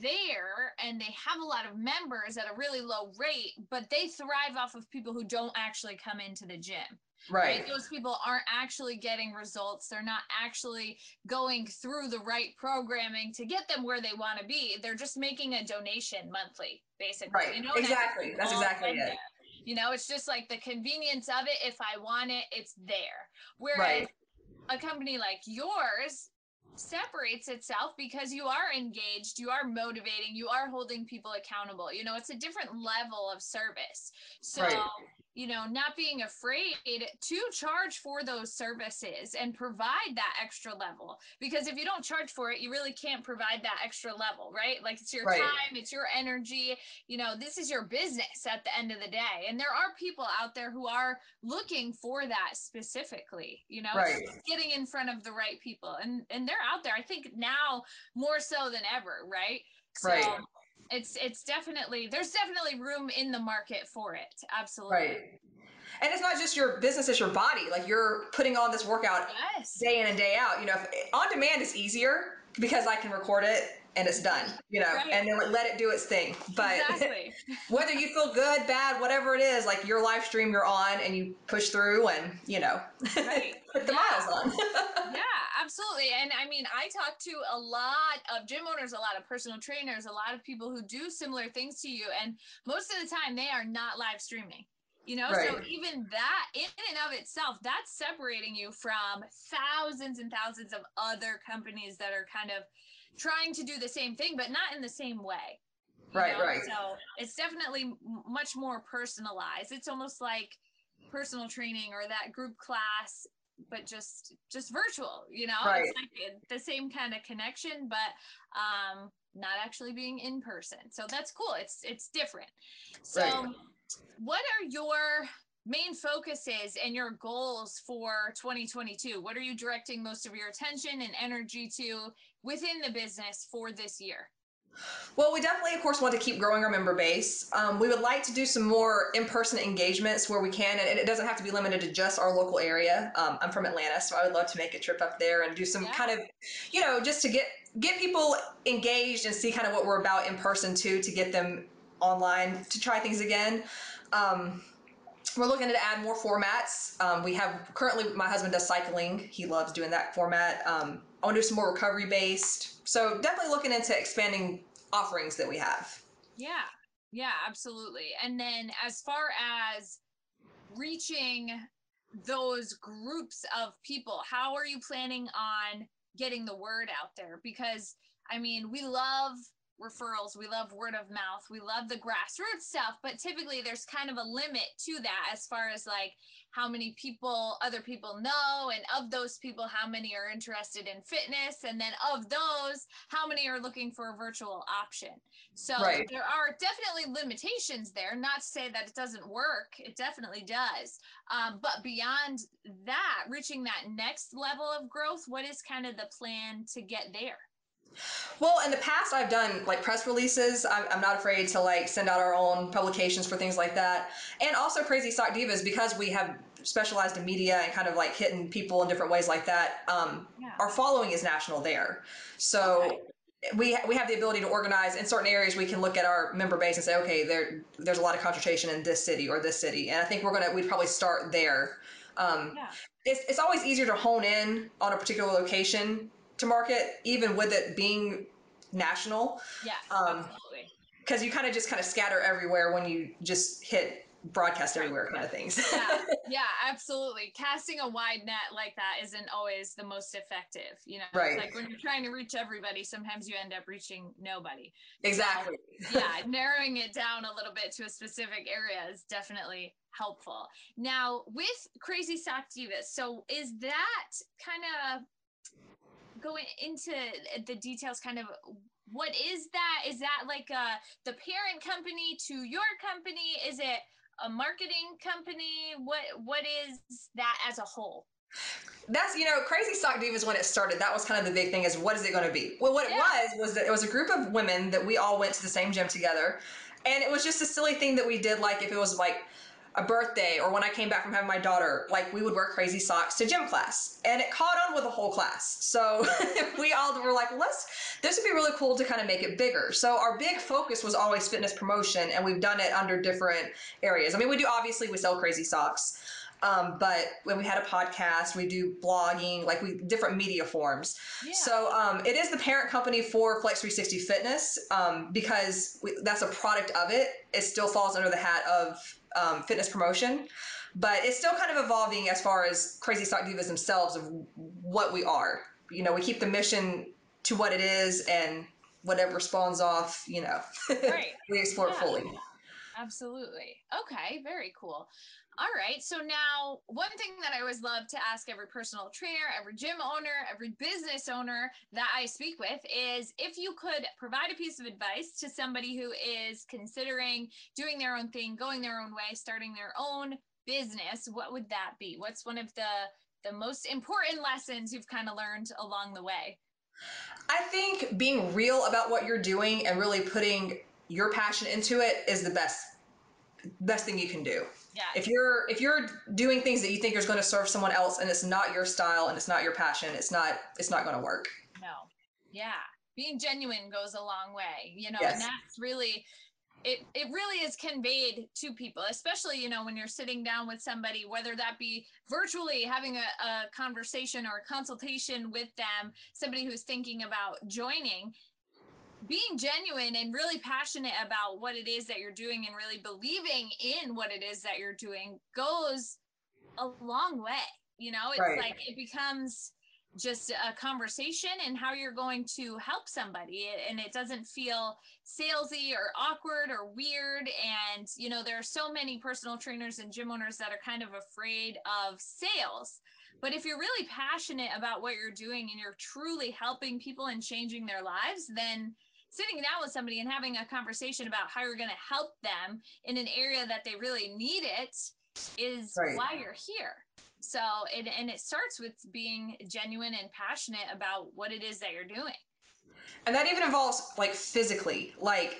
there and they have a lot of members at a really low rate but they thrive off of people who don't actually come into the gym Right. those people aren't actually getting results they're not actually going through the right programming to get them where they want to be they're just making a donation monthly basically Right. You know, Exactly. That's all exactly it. there. you know it's just like the convenience of it if i want it it's there whereas Right. a company like yours separates itself because you are engaged, you are motivating, you are holding people accountable. You know, it's a different level of service. So, Right. You know, not being afraid to charge for those services and provide that extra level. Because if you don't charge for it, you really can't provide that extra level, right? Like it's your Right. time, it's your energy. You know, this is your business at the end of the day. And there are people out there who are looking for that specifically, you know, Right. getting in front of the right people. And and they're out there. I think now more so than ever, right? So Right. It's it's definitely there's definitely room in the market for it. Absolutely. Right. And it's not just your business, it's your body. Like you're putting on this workout Yes. day in and day out. You know, if, on demand is easier because I can record it and it's done, you know, Right. and then let it do its thing. But exactly. whether you feel good, bad, whatever it is, like your live stream you're on and you push through and, you know, Right. put the Yeah. miles on. yeah, absolutely. And I mean, I talk to a lot of gym owners, a lot of personal trainers, a lot of people who do similar things to you. And most of the time, they are not live streaming. You know, so even that in and of itself, that's separating you from thousands and thousands of other companies that are kind of trying to do the same thing, but not in the same way. Right, know? right. So it's definitely much more personalized. It's almost like personal training or that group class but just just virtual you know Right. it's like the same kind of connection but um not actually being in person so that's cool it's it's different so Right. what are your main focuses and your goals for 2022 what are you directing most of your attention and energy to within the business for this year Well, we definitely, of course, want to keep growing our member base. Um, we would like to do some more in-person engagements where we can, and it doesn't have to be limited to just our local area. Um, I'm from Atlanta, so I would love to make a trip up there and do some Yeah. kind of, you know, just to get get people engaged and see kind of what we're about in person too, to get them online to try things again. Um, we're looking to add more formats. Um, we have currently my husband does cycling. He loves doing that format. Um, I want to do some more recovery based. So definitely looking into expanding offerings that we have. Yeah, yeah, absolutely. And then as far as reaching those groups of people, how are you planning on getting the word out there? Because I mean, we love referrals, we love word of mouth, we love the grassroots stuff, but typically there's kind of a limit to that as far as like how many people other people know and of those people how many are interested in fitness and then of those how many are looking for a virtual option so Right. there are definitely limitations there. Not to say that it doesn't work, it definitely does. Um, but beyond that, reaching that next level of growth, what is kind of the plan to get there? Well, in the past, I've done like press releases. I'm, I'm not afraid to like send out our own publications for things like that. And also Crazy Sock Divas, because we have specialized in media and kind of like hitting people in different ways like that. Um, Yeah. Our following is national there. So Okay. we, we have the ability to organize in certain areas. We can look at our member base and say, okay, there there's a lot of concentration in this city or this city. And I think we're going to, we'd probably start there. Um, Yeah. it's, it's always easier to hone in on a particular location to market, even with it being national, Yes, Um, absolutely. because you kind of just kind of scatter everywhere when you just hit broadcast everywhere kind of things. Yeah, yeah, absolutely. Casting a wide net like that isn't always the most effective. You know, Right. it's like when you're trying to reach everybody, sometimes you end up reaching nobody. exactly. yeah, narrowing it down a little bit to a specific area is definitely helpful. Now, with Crazy Sock Divas, so is that kind of going into the details? Kind of what is that? Is that like uh, the parent company to your company? Is it a marketing company? What What is that as a whole? That's you know, Crazy Sock Divas when it started. That was kind of the big thing is what is it going to be? Well, what it was was that it was a group of women that we all went to the same gym together, and it was just a silly thing that we did. Like if it was like a birthday or when I came back from having my daughter, like we would wear crazy socks to gym class, and it caught on with the whole class. So we all were like, let's. This would be really cool to kind of make it bigger. So our big focus was always fitness promotion, and we've done it under different areas. I mean, we do obviously we sell crazy socks. Um, but when we had a podcast, we do blogging, like we different media forms. Yeah. So um, it is the parent company for Flex 360 Fitness um, because we, that's a product of it. It still falls under the hat of um, fitness promotion, but it's still kind of evolving as far as Crazy Sock Divas themselves of what we are. You know, we keep the mission to what it is, and whatever spawns off, you know, Right. we explore Yeah. fully. Absolutely. Okay, very cool. All right. So now, one thing that I always love to ask every personal trainer, every gym owner, every business owner that I speak with is if you could provide a piece of advice to somebody who is considering doing their own thing, going their own way, starting their own business, what would that be? What's one of the the most important lessons you've kind of learned along the way? I think being real about what you're doing and really putting your passion into it is the best best thing you can do. Yeah. If you're if you're doing things that you think is going to serve someone else and it's not your style and it's not your passion, it's not it's not going to work. No. Yeah. Being genuine goes a long way, you know, Yes. and that's really it it really is conveyed to people, especially, you know, when you're sitting down with somebody, whether that be virtually having a, a conversation or a consultation with them, somebody who's thinking about joining, being genuine and really passionate about what it is that you're doing and really believing in what it is that you're doing goes a long way. You know, it's Right. like it becomes just a conversation and how you're going to help somebody and it doesn't feel salesy or awkward or weird and you know there are so many personal trainers and gym owners that are kind of afraid of sales but if you're really passionate about what you're doing and you're truly helping people and changing their lives then sitting down with somebody and having a conversation about how you're going to help them in an area that they really need it is Right. why you're here so it, and it starts with being genuine and passionate about what it is that you're doing And that even involves like physically, like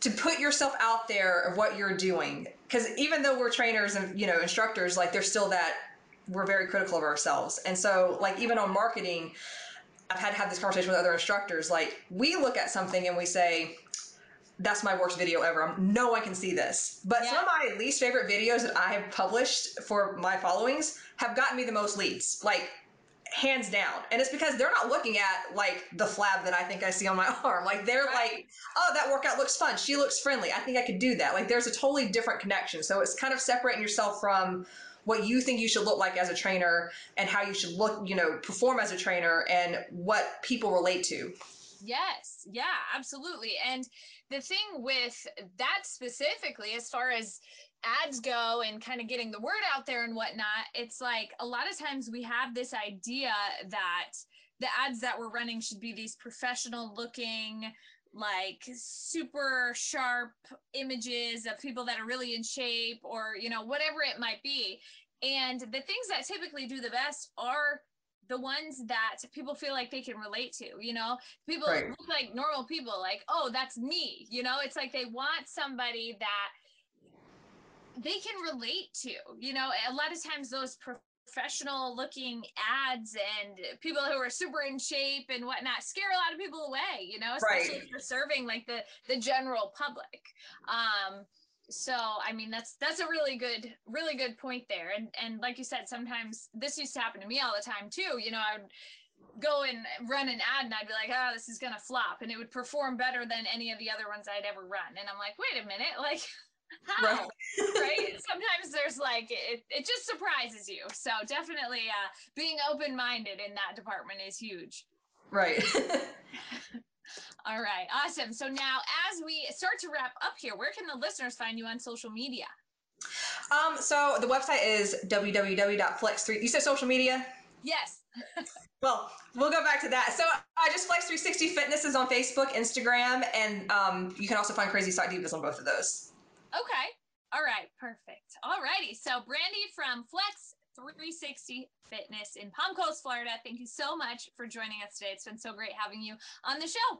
to put yourself out there of what you're doing. Because even though we're trainers and you know instructors, like there's still that we're very critical of ourselves. And so like even on marketing, I've had to have this conversation with other instructors. Like we look at something and we say, that's my worst video ever. I'm, no one can see this. But some of my least favorite videos that I have published for my followings have gotten me the most leads. Like hands down. And it's because they're not looking at like the flab that I think I see on my arm. Like they're Right. like, oh, that workout looks fun. She looks friendly. I think I could do that. Like there's a totally different connection. So it's kind of separating yourself from what you think you should look like as a trainer and how you should look, you know, perform as a trainer and what people relate to. Yes, yeah, absolutely. And the thing with that specifically, as far as ads go and kind of getting the word out there and whatnot, it's like a lot of times we have this idea that the ads that we're running should be these professional looking, like super sharp images of people that are really in shape or, you know, whatever it might be. And the things that typically do the best are the ones that people feel like they can relate to, you know? people Right. look like normal people like oh that's me you know it's like they want somebody that they can relate to you know a lot of times those professional looking ads and people who are super in shape and whatnot scare a lot of people away you know especially Right. if you're serving like the the general public um so i mean that's that's a really good really good point there and and like you said sometimes this used to happen to me all the time too you know i would go and run an ad and I'd be like, oh, this is gonna flop, and it would perform better than any of the other ones I'd ever run. And I'm like, wait a minute, like how? Right. right? Sometimes there's like it, it just surprises you. So definitely uh being open-minded in that department is huge. Right. All right, awesome. So now as we start to wrap up here, where can the listeners find you on social media? um, so the website is www.flex3. You said social media? Yes. Well, we'll go back to that. So I just Flex 360 Fitness is on Facebook, Instagram, and um, you can also find Crazy Sock Divas on both of those. Okay. All right. Perfect. All righty. So, Brandy from Flex 360 Fitness in Palm Coast, Florida, thank you so much for joining us today. It's been so great having you on the show.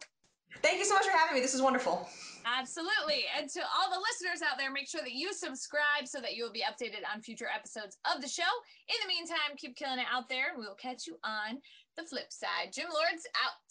Thank you so much for having me. This is wonderful. Absolutely. And to all the listeners out there, make sure that you subscribe so that you will be updated on future episodes of the show. In the meantime, keep killing it out there, we will catch you on the flip side. Gym Lords out.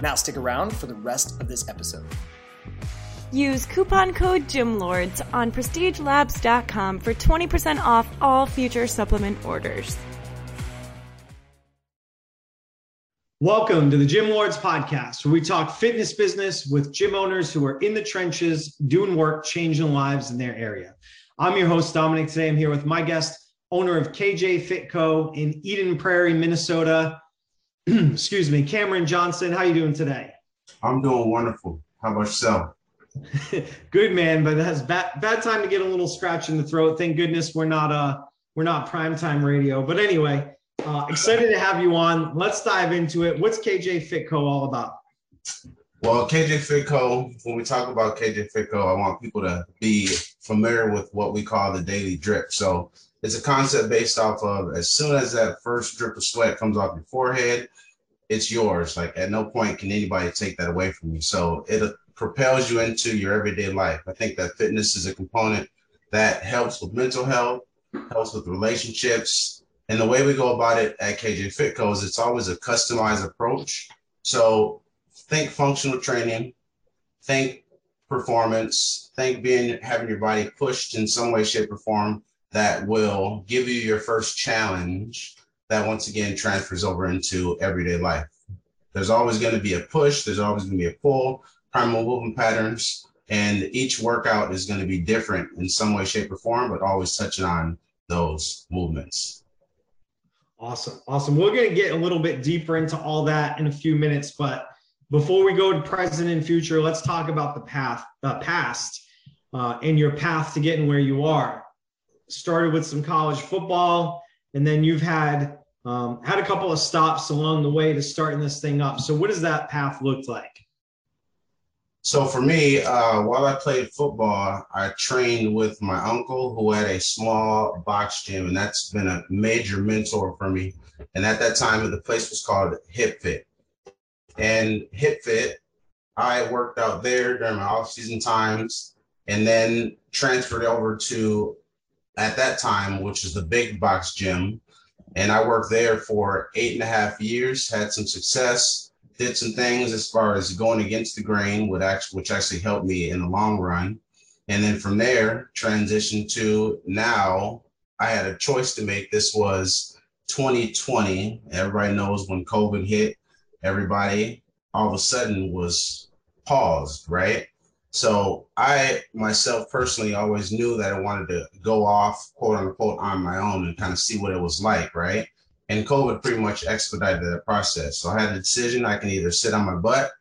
Now stick around for the rest of this episode. Use coupon code GYMLORDS on prestigelabs.com for 20% off all future supplement orders. Welcome to the Gym Lords podcast, where we talk fitness business with gym owners who are in the trenches, doing work, changing lives in their area. I'm your host, Dominic. Today I'm here with my guest, owner of KJ Fitco in Eden Prairie, Minnesota. Excuse me, Kameron Johnson. How you doing today? I'm doing wonderful. How about yourself? Good man, but that's bad bad time to get a little scratch in the throat. Thank goodness we're not uh we're not primetime radio. But anyway, uh, excited to have you on. Let's dive into it. What's KJ Fitco all about? Well, KJ Fitco, when we talk about KJ Fitco, I want people to be familiar with what we call the daily drip. So it's a concept based off of as soon as that first drip of sweat comes off your forehead, it's yours. Like at no point can anybody take that away from you. So it uh, propels you into your everyday life. I think that fitness is a component that helps with mental health, helps with relationships. And the way we go about it at KJ Fitco is it's always a customized approach. So think functional training, think performance, think being having your body pushed in some way, shape, or form that will give you your first challenge that once again transfers over into everyday life. There's always going to be a push, there's always going to be a pull, primal movement patterns, and each workout is going to be different in some way, shape, or form, but always touching on those movements. Awesome. Awesome. We're going to get a little bit deeper into all that in a few minutes, but before we go to present and future, let's talk about the path, uh, past, uh, and your path to getting where you are. Started with some college football, and then you've had um, had a couple of stops along the way to starting this thing up. So, what does that path look like? So for me, uh, while I played football, I trained with my uncle who had a small box gym, and that's been a major mentor for me. And at that time, the place was called Hip Fit. And Hip Fit, I worked out there during my off-season times, and then transferred over to, at that time, which is the big box gym, and I worked there for eight and a half years. Had some success did some things as far as going against the grain, which actually, helped me in the long run. And then from there, transition to now, I had a choice to make. This was 2020. Everybody knows when COVID hit, everybody all of a sudden was paused, right? So I myself personally always knew that I wanted to go off, quote unquote, on my own and kind of see what it was like, right? And COVID pretty much expedited that process. So I had a decision I can either sit on my butt,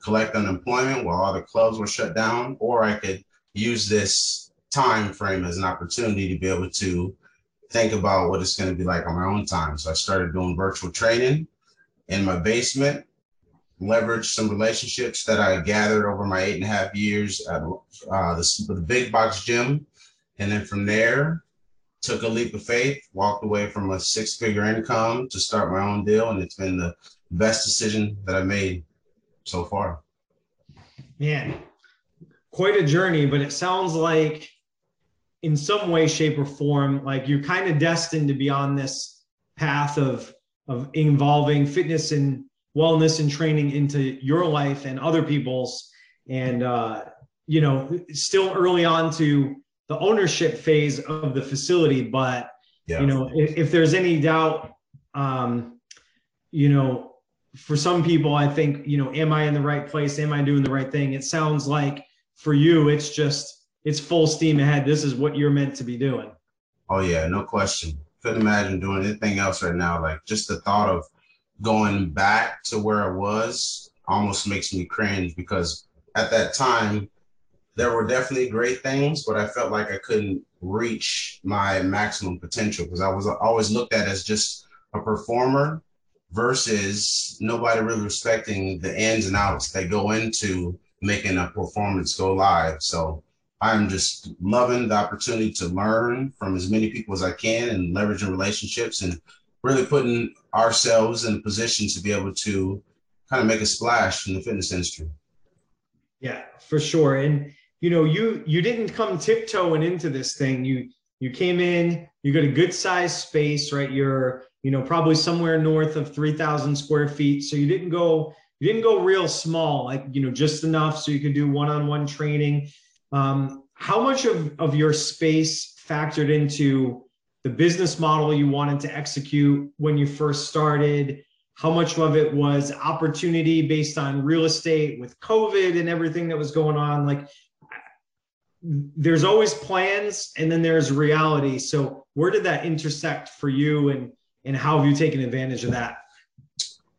collect unemployment while all the clubs were shut down, or I could use this time frame as an opportunity to be able to think about what it's going to be like on my own time. So I started doing virtual training in my basement, leveraged some relationships that I gathered over my eight and a half years at uh, the, the big box gym. And then from there, took a leap of faith, walked away from a six figure income to start my own deal. And it's been the best decision that I've made so far. Man, quite a journey, but it sounds like in some way, shape, or form, like you're kind of destined to be on this path of of involving fitness and wellness and training into your life and other people's and uh, you know still early on to the ownership phase of the facility. But yeah. you know, if, if, there's any doubt, um, you know, for some people, I think you know, am I in the right place? Am I doing the right thing? It sounds like for you, it's just it's full steam ahead. This is what you're meant to be doing. Oh yeah, no question. Couldn't imagine doing anything else right now. Like just the thought of going back to where I was almost makes me cringe because at that time there were definitely great things, but I felt like I couldn't reach my maximum potential because I was always looked at as just a performer versus nobody really respecting the ins and outs that go into making a performance go live. So I'm just loving the opportunity to learn from as many people as I can and leveraging relationships and really putting ourselves in a position to be able to kind of make a splash in the fitness industry. Yeah, for sure. And you know, you you didn't come tiptoeing into this thing. You you came in, you got a good size space, right? You're, you know, probably somewhere north of 3,000 square feet. So you didn't go, you didn't go real small, like, you know, just enough so you could do one-on-one training. Um, how much of, of your space factored into the business model you wanted to execute when you first started? How much of it was opportunity based on real estate with COVID and everything that was going on? Like, there's always plans and then there's reality. So where did that intersect for you and and how have you taken advantage of that?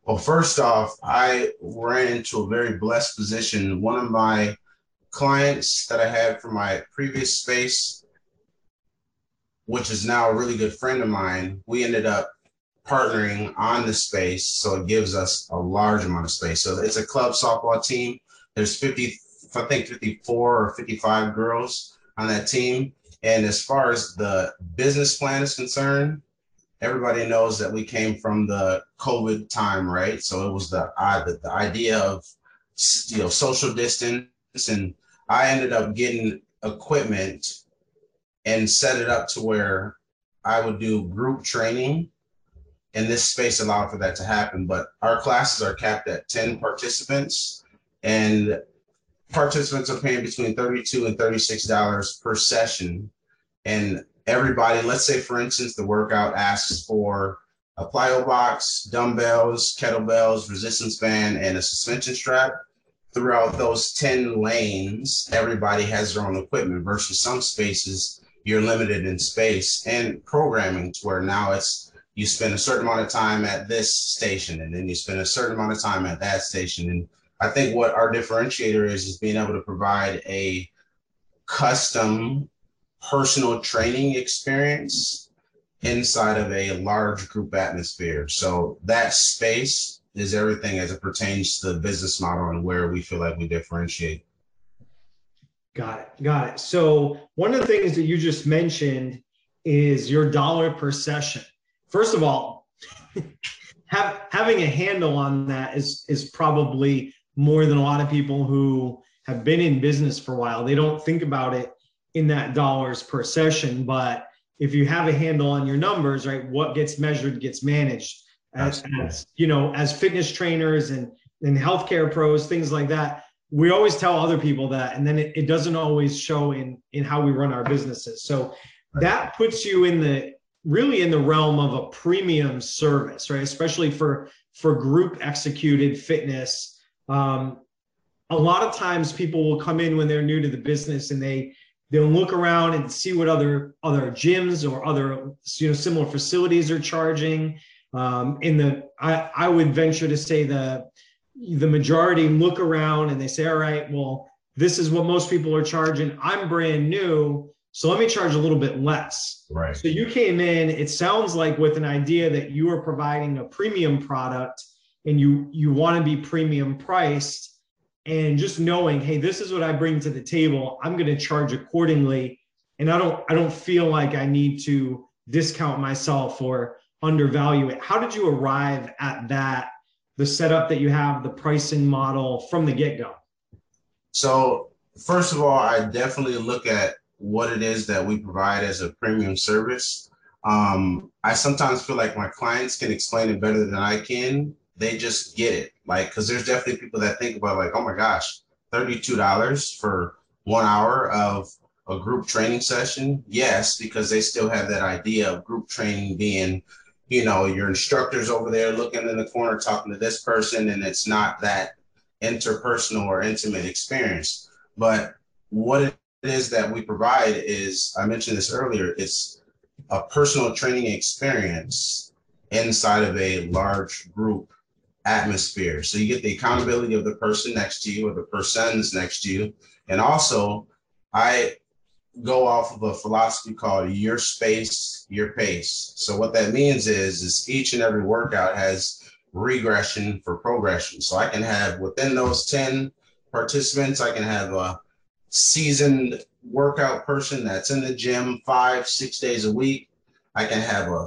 Well, first off, I ran into a very blessed position. One of my clients that I had from my previous space, which is now a really good friend of mine, we ended up partnering on the space. So it gives us a large amount of space. So it's a club softball team. There's 50 I think 54 or 55 girls on that team. And as far as the business plan is concerned, everybody knows that we came from the COVID time, right? So it was the the, the idea of you know social distance, and I ended up getting equipment and set it up to where I would do group training, and this space allowed for that to happen. But our classes are capped at 10 participants, and participants are paying between 32 and 36 dollars per session. And everybody let's say for instance the workout asks for a plyo box dumbbells kettlebells resistance band and a suspension strap. Throughout those 10 lanes everybody has their own equipment versus some spaces you're limited in space and programming to where now it's you spend a certain amount of time at this station and then you spend a certain amount of time at that station and I think what our differentiator is is being able to provide a custom personal training experience inside of a large group atmosphere. So that space is everything as it pertains to the business model and where we feel like we differentiate. Got it. Got it. So one of the things that you just mentioned is your dollar per session. First of all, have, having a handle on that is is probably more than a lot of people who have been in business for a while. They don't think about it in that dollars per session, but if you have a handle on your numbers, right, what gets measured gets managed. As, as you know, as fitness trainers and and healthcare pros, things like that, we always tell other people that, and then it, it doesn't always show in in how we run our businesses. So that puts you in the really in the realm of a premium service, right? Especially for for group executed fitness um, a lot of times people will come in when they're new to the business and they they'll look around and see what other other gyms or other you know similar facilities are charging um, in the I, I would venture to say the the majority look around and they say all right well this is what most people are charging. I'm brand new so let me charge a little bit less. Right. So you came in it sounds like with an idea that you are providing a premium product and you you want to be premium priced and just knowing hey this is what i bring to the table. I'm going to charge accordingly. And i don't i don't feel like i need to discount myself or undervalue it. How did you arrive at that the setup that you have the pricing model from the get-go so first of all i definitely look at what it is that we provide as a premium service um, i sometimes feel like my clients can explain it better than i can they just get it. Like, because there's definitely people that think about like, oh my gosh, thirty-two dollars for one hour of a group training session. Yes, because they still have that idea of group training being, you know, your instructors over there looking in the corner talking to this person, and it's not that interpersonal or intimate experience. But what it is that we provide is, I mentioned this earlier, it's a personal training experience inside of a large group atmosphere. So you get the accountability of the person next to you or the persons next to you. And also, I go off of a philosophy called your space, your pace. So what that means is, is each and every workout has regression for progression. So I can have within those 10 participants, I can have a seasoned workout person that's in the gym five, six days a week. I can have a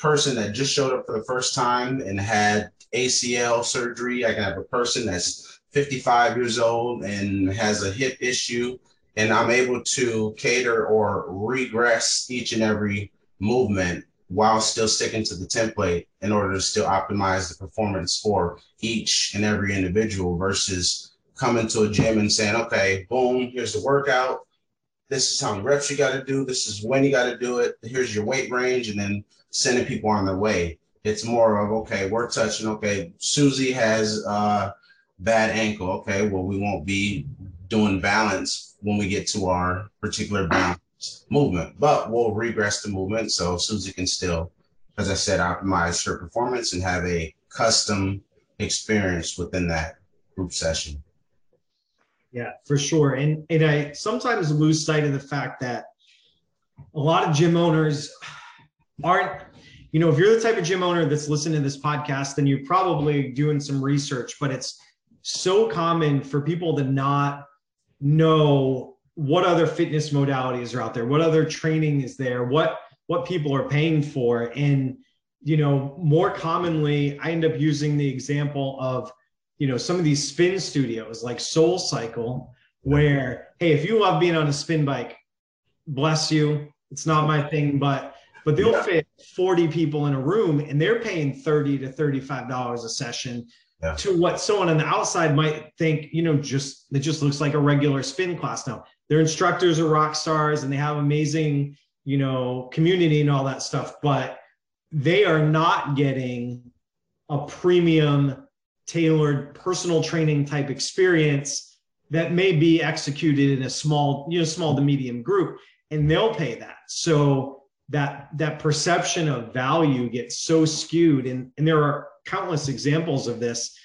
person that just showed up for the first time and had ACL surgery. I can have a person that's 55 years old and has a hip issue. And I'm able to cater or regress each and every movement while still sticking to the template in order to still optimize the performance for each and every individual versus coming to a gym and saying, okay, boom, here's the workout. This is how many reps you got to do. This is when you got to do it. Here's your weight range, and then sending people on their way. It's more of okay, we're touching. Okay, Susie has a bad ankle. Okay, well we won't be doing balance when we get to our particular balance movement, but we'll regress the movement so Susie can still, as I said, optimize her performance and have a custom experience within that group session. Yeah, for sure. And and I sometimes lose sight of the fact that a lot of gym owners aren't, you know, if you're the type of gym owner that's listening to this podcast, then you're probably doing some research, but it's so common for people to not know what other fitness modalities are out there, what other training is there, what what people are paying for. And, you know, more commonly, I end up using the example of you know some of these spin studios like SoulCycle where hey if you love being on a spin bike bless you it's not my thing but but they'll yeah. fit 40 people in a room and they're paying 30 to 35 dollars a session yeah. to what someone on the outside might think you know just it just looks like a regular spin class now their instructors are rock stars and they have amazing you know community and all that stuff but they are not getting a premium tailored personal training type experience that may be executed in a small, you know, small to medium group, and they'll pay that. So that that perception of value gets so skewed, and and there are countless examples of this.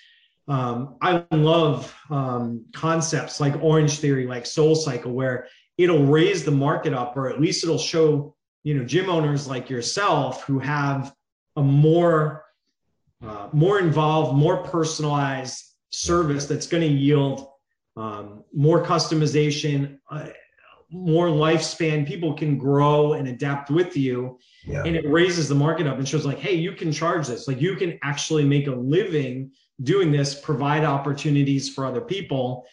Um, I love um, concepts like Orangetheory, like SoulCycle, where it'll raise the market up, or at least it'll show you know gym owners like yourself who have a more uh, more involved, more personalized service that's going to yield um, more customization, uh, more lifespan. People can grow and adapt with you. Yeah. And it raises the market up and shows like, hey, you can charge this. Like you can actually make a living doing this, provide opportunities for other people,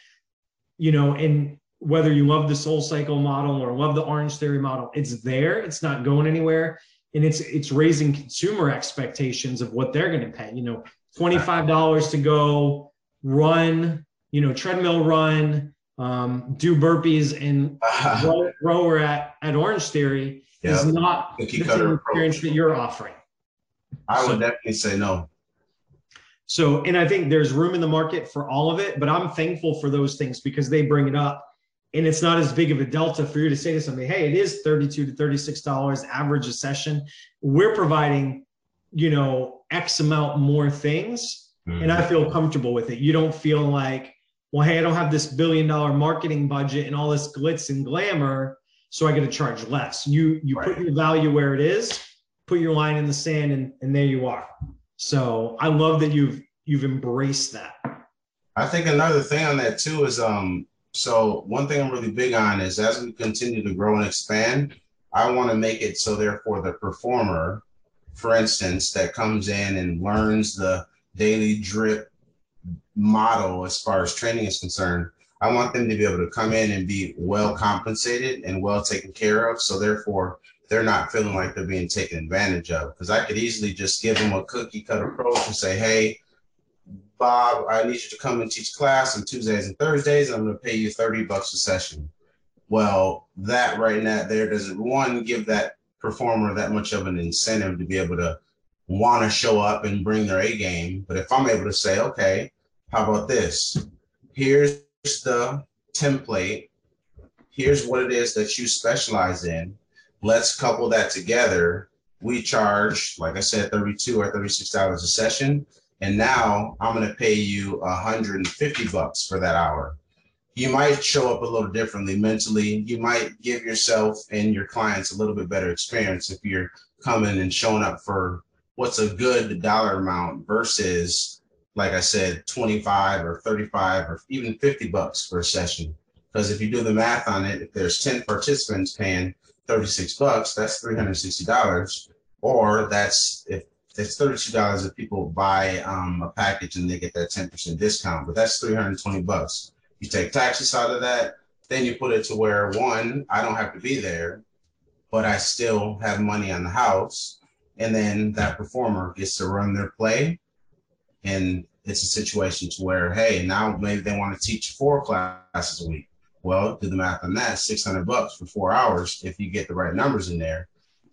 you know, and whether you love the SoulCycle model or love the Orangetheory model, it's there. It's not going anywhere and it's it's raising consumer expectations of what they're going to pay. You know, twenty five dollars to go run, you know, treadmill run, um, do burpees, and row, rower at at Orangetheory yep. is not the experience that you're offering. I so, would definitely say no. So, and I think there's room in the market for all of it, but I'm thankful for those things because they bring it up and it's not as big of a delta for you to say to somebody, hey, it is 32 to $36 average a session. We're providing, you know, X amount more things. Mm-hmm. And I feel comfortable with it. You don't feel like, well, hey, I don't have this billion dollar marketing budget and all this glitz and glamour. So I got to charge less. You you right. put your value where it is, put your line in the sand, and, and there you are. So I love that you've you've embraced that. I think another thing on that too is um so one thing I'm really big on is as we continue to grow and expand, I want to make it so therefore the performer, for instance, that comes in and learns the daily drip model as far as training is concerned, I want them to be able to come in and be well compensated and well taken care of. So therefore, they're not feeling like they're being taken advantage of. Because I could easily just give them a cookie cut approach and say, hey, Bob, I need you to come and teach class on Tuesdays and Thursdays. And I'm going to pay you 30 bucks a session. Well, that right now there doesn't one give that performer that much of an incentive to be able to want to show up and bring their A game. But if I'm able to say, okay, how about this? Here's the template. Here's what it is that you specialize in. Let's couple that together. We charge, like I said, 32 or $36 a session and now I'm going to pay you 150 bucks for that hour. You might show up a little differently mentally. You might give yourself and your clients a little bit better experience if you're coming and showing up for what's a good dollar amount versus, like I said, 25 or 35 or even 50 bucks for a session. Because if you do the math on it, if there's 10 participants paying 36 bucks, that's $360. Or that's if it's $32 if people buy um, a package and they get that 10% discount, but that's 320 bucks. You take taxes out of that, then you put it to where one, I don't have to be there, but I still have money on the house. And then that performer gets to run their play. And it's a situation to where, hey, now maybe they want to teach four classes a week. Well, do the math on that, 600 bucks for four hours. If you get the right numbers in there,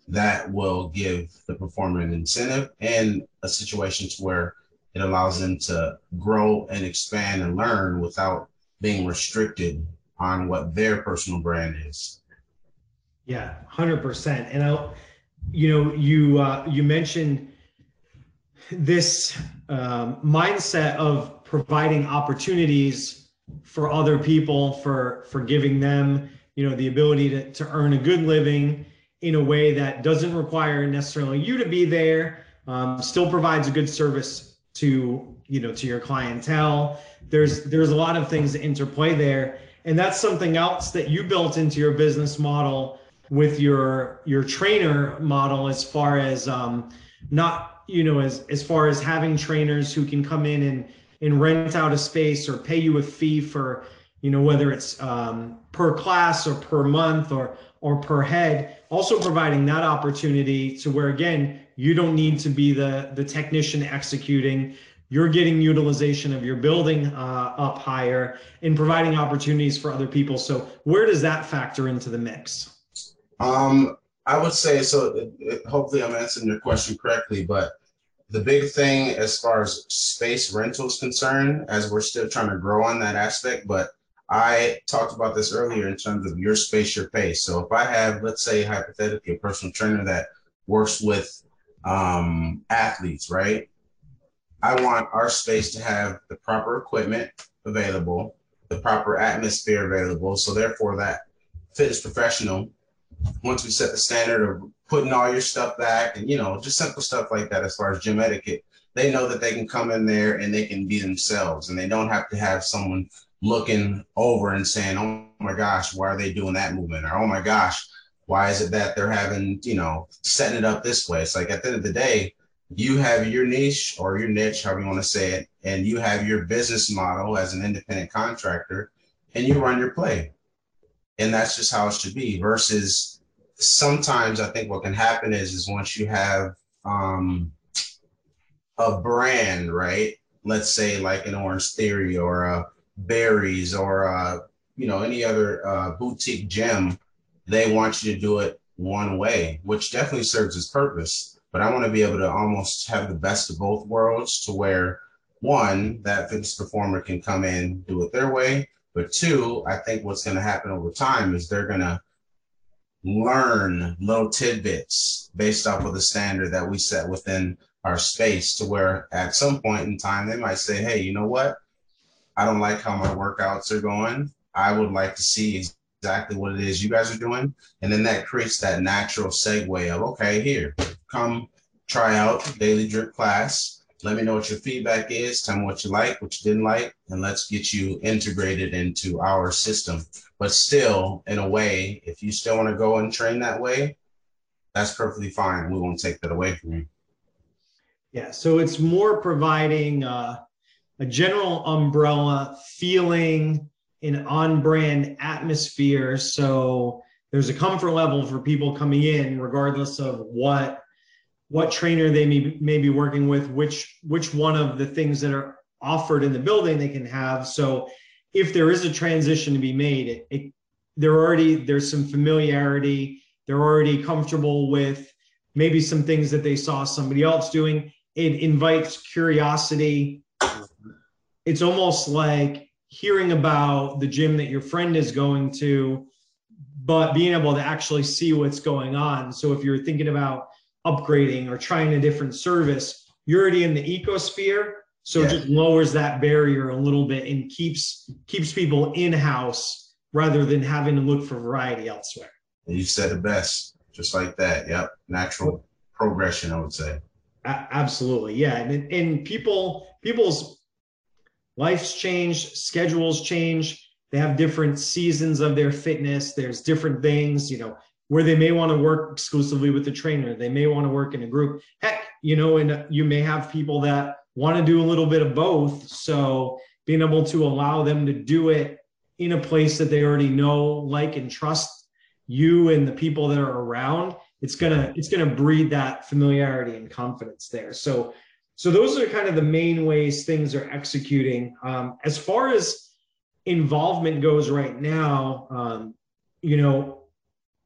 that will give the performer an incentive and a situation to where it allows them to grow and expand and learn without being restricted on what their personal brand is. Yeah, hundred percent. And I, you know, you uh, you mentioned this um, mindset of providing opportunities for other people, for for giving them, you know, the ability to to earn a good living in a way that doesn't require necessarily you to be there, um, still provides a good service to you know to your clientele. There's there's a lot of things that interplay there, and that's something else that you built into your business model with your your trainer model as far as um, not you know as as far as having trainers who can come in and and rent out a space or pay you a fee for you know whether it's um, per class or per month or or per head also providing that opportunity to where again you don't need to be the the technician executing. You're getting utilization of your building uh, up higher and providing opportunities for other people. So where does that factor into the mix? Um, I would say so. It, it, hopefully, I'm answering your question correctly. But the big thing as far as space rental is concerned, as we're still trying to grow on that aspect, but I talked about this earlier in terms of your space, your pace. So if I have, let's say, hypothetically, a personal trainer that works with um, athletes, right? I want our space to have the proper equipment available, the proper atmosphere available. So therefore, that fitness professional once we set the standard of putting all your stuff back and you know just simple stuff like that as far as gym etiquette they know that they can come in there and they can be themselves and they don't have to have someone looking over and saying oh my gosh why are they doing that movement? or oh my gosh why is it that they're having you know setting it up this way? It's like at the end of the day you have your niche or your niche however you want to say it and you have your business model as an independent contractor and you run your play. And that's just how it should be versus sometimes I think what can happen is is once you have um, a brand, right? Let's say like an Orangetheory or a Barry's or a, you know any other uh, boutique gym, they want you to do it one way, which definitely serves its purpose. But I want to be able to almost have the best of both worlds to where one, that fitness performer can come in, do it their way. But two, I think what's going to happen over time is they're going to learn little tidbits based off of the standard that we set within our space to where at some point in time they might say hey you know what? I don't like how my workouts are going. I would like to see exactly what it is you guys are doing. And then that creates that natural segue of okay here come try out daily drip class let me know what your feedback is. Tell me what you like, what you didn't like, and let's get you integrated into our system. But still, in a way, if you still want to go and train that way, that's perfectly fine. We won't take that away from you. Yeah. So it's more providing uh, a general umbrella feeling, an on brand atmosphere. So there's a comfort level for people coming in, regardless of what what trainer they may, may be working with, which which one of the things that are offered in the building they can have. So if there is a transition to be made, it, it they're already there's some familiarity. They're already comfortable with maybe some things that they saw somebody else doing. It invites curiosity. It's almost like hearing about the gym that your friend is going to, but being able to actually see what's going on. So if you're thinking about upgrading or trying a different service, you're already in the ecosphere. So yeah. it just lowers that barrier a little bit and keeps keeps people in house rather than having to look for variety elsewhere. You said it best, just like that. Yep, natural progression, I would say. A- absolutely, yeah, and and people people's lives change, schedules change. They have different seasons of their fitness. There's different things, you know, where they may want to work exclusively with the trainer. They may want to work in a group. Heck, you know, and you may have people that want to do a little bit of both. So being able to allow them to do it in a place that they already know, like, and trust you and the people that are around, it's gonna it's gonna breed that familiarity and confidence there. So so those are kind of the main ways things are executing. Um, as far as involvement goes right now, um, you know,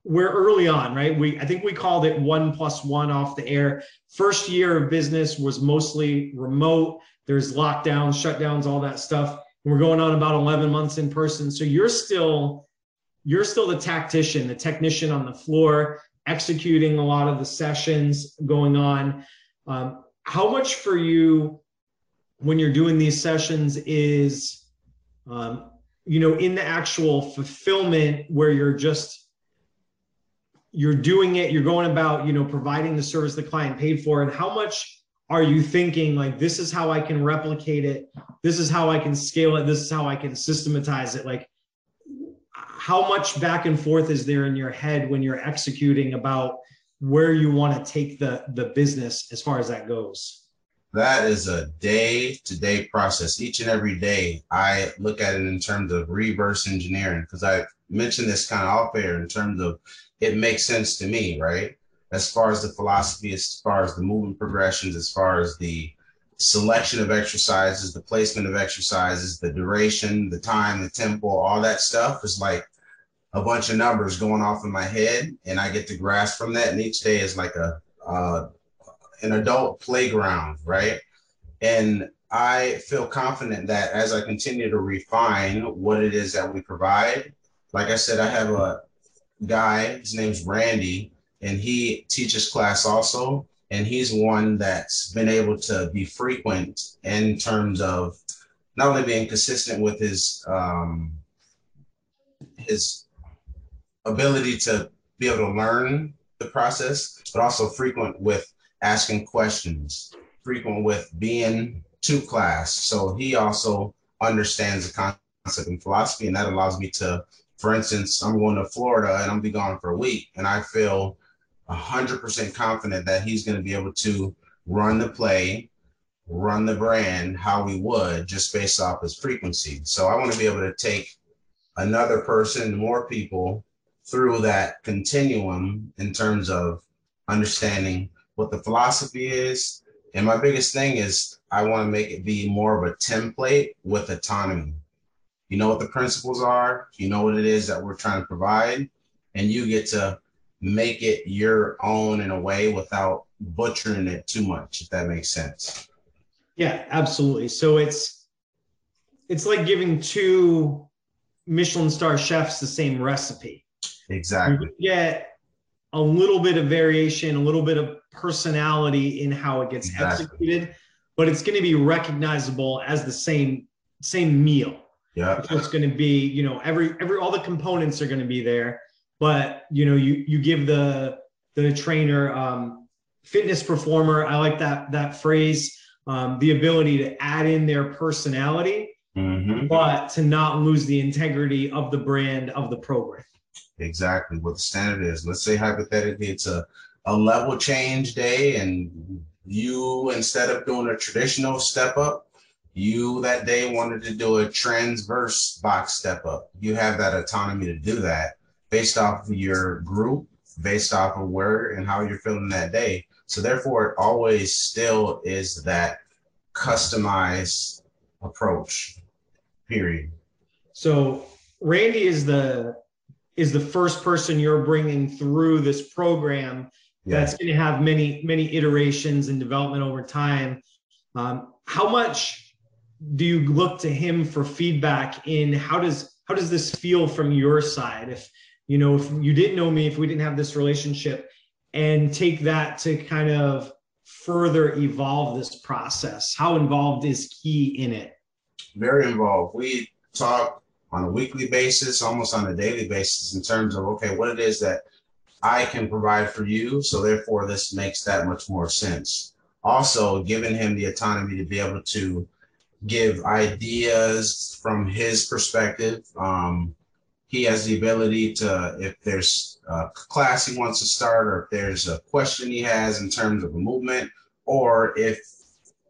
we're early on, right? We I think we called it one plus one off the air. First year of business was mostly remote. There's lockdowns, shutdowns, all that stuff. We're going on about 11 months in person. So you're still you're still the tactician, the technician on the floor, executing a lot of the sessions going on. Um, how much for you when you're doing these sessions is um, you know in the actual fulfillment where you're just you're doing it you're going about you know providing the service the client paid for and how much are you thinking like this is how i can replicate it this is how i can scale it this is how i can systematize it like how much back and forth is there in your head when you're executing about where you want to take the the business as far as that goes? That is a day to day process. Each and every day i look at it in terms of reverse engineering because i mentioned this kind of off air in terms of it makes sense to me right as far as the philosophy as far as the movement progressions as far as the selection of exercises the placement of exercises the duration the time the tempo all that stuff is like a bunch of numbers going off in my head and I get to grasp from that. And each day is like a, uh, an adult playground, right? And I feel confident that as I continue to refine what it is that we provide, like I said, I have a guy, his name's Randy, and he teaches class also. And he's one that's been able to be frequent in terms of not only being consistent with his um, his ability to be able to learn the process, but also frequent with asking questions, frequent with being to class. So he also understands the concept and philosophy, and that allows me to, for instance, I'm going to Florida and I'm be gone for a week, and I feel 100% confident that he's going to be able to run the play, run the brand how we would just based off his frequency. So I want to be able to take another person, more people, through that continuum in terms of understanding what the philosophy is. And my biggest thing is I want to make it be more of a template with autonomy. You know what the principles are, you know what it is that we're trying to provide, and you get to make it your own in a way without butchering it too much, if that makes sense. Yeah, absolutely. So it's it's like giving two Michelin star chefs the same recipe. Exactly. You get a little bit of variation, a little bit of personality in how it gets exactly. executed, but it's going to be recognizable as the same same meal. Yeah. So it's going to be, you know, every every all the components are going to be there, but you know, you you give the the trainer um, fitness performer. I like that that phrase. Um, the ability to add in their personality, mm-hmm. but to not lose the integrity of the brand of the program exactly what the standard is. Let's say hypothetically it's a, a level change day and you instead of doing a traditional step up, you that day wanted to do a transverse box step up. You have that autonomy to do that based off of your group, based off of where and how you're feeling that day. So therefore it always still is that customized approach. Period. So Randy is the is the first person you're bringing through this program yeah. that's going to have many many iterations and development over time um, how much do you look to him for feedback in how does how does this feel from your side if you know if you didn't know me if we didn't have this relationship and take that to kind of further evolve this process how involved is he in it very involved we talk on a weekly basis, almost on a daily basis, in terms of okay, what it is that I can provide for you. So therefore, this makes that much more sense. also giving him the autonomy to be able to give ideas from his perspective. Um, he has the ability to, if there's a class he wants to start, or if there's a question he has in terms of a movement, or if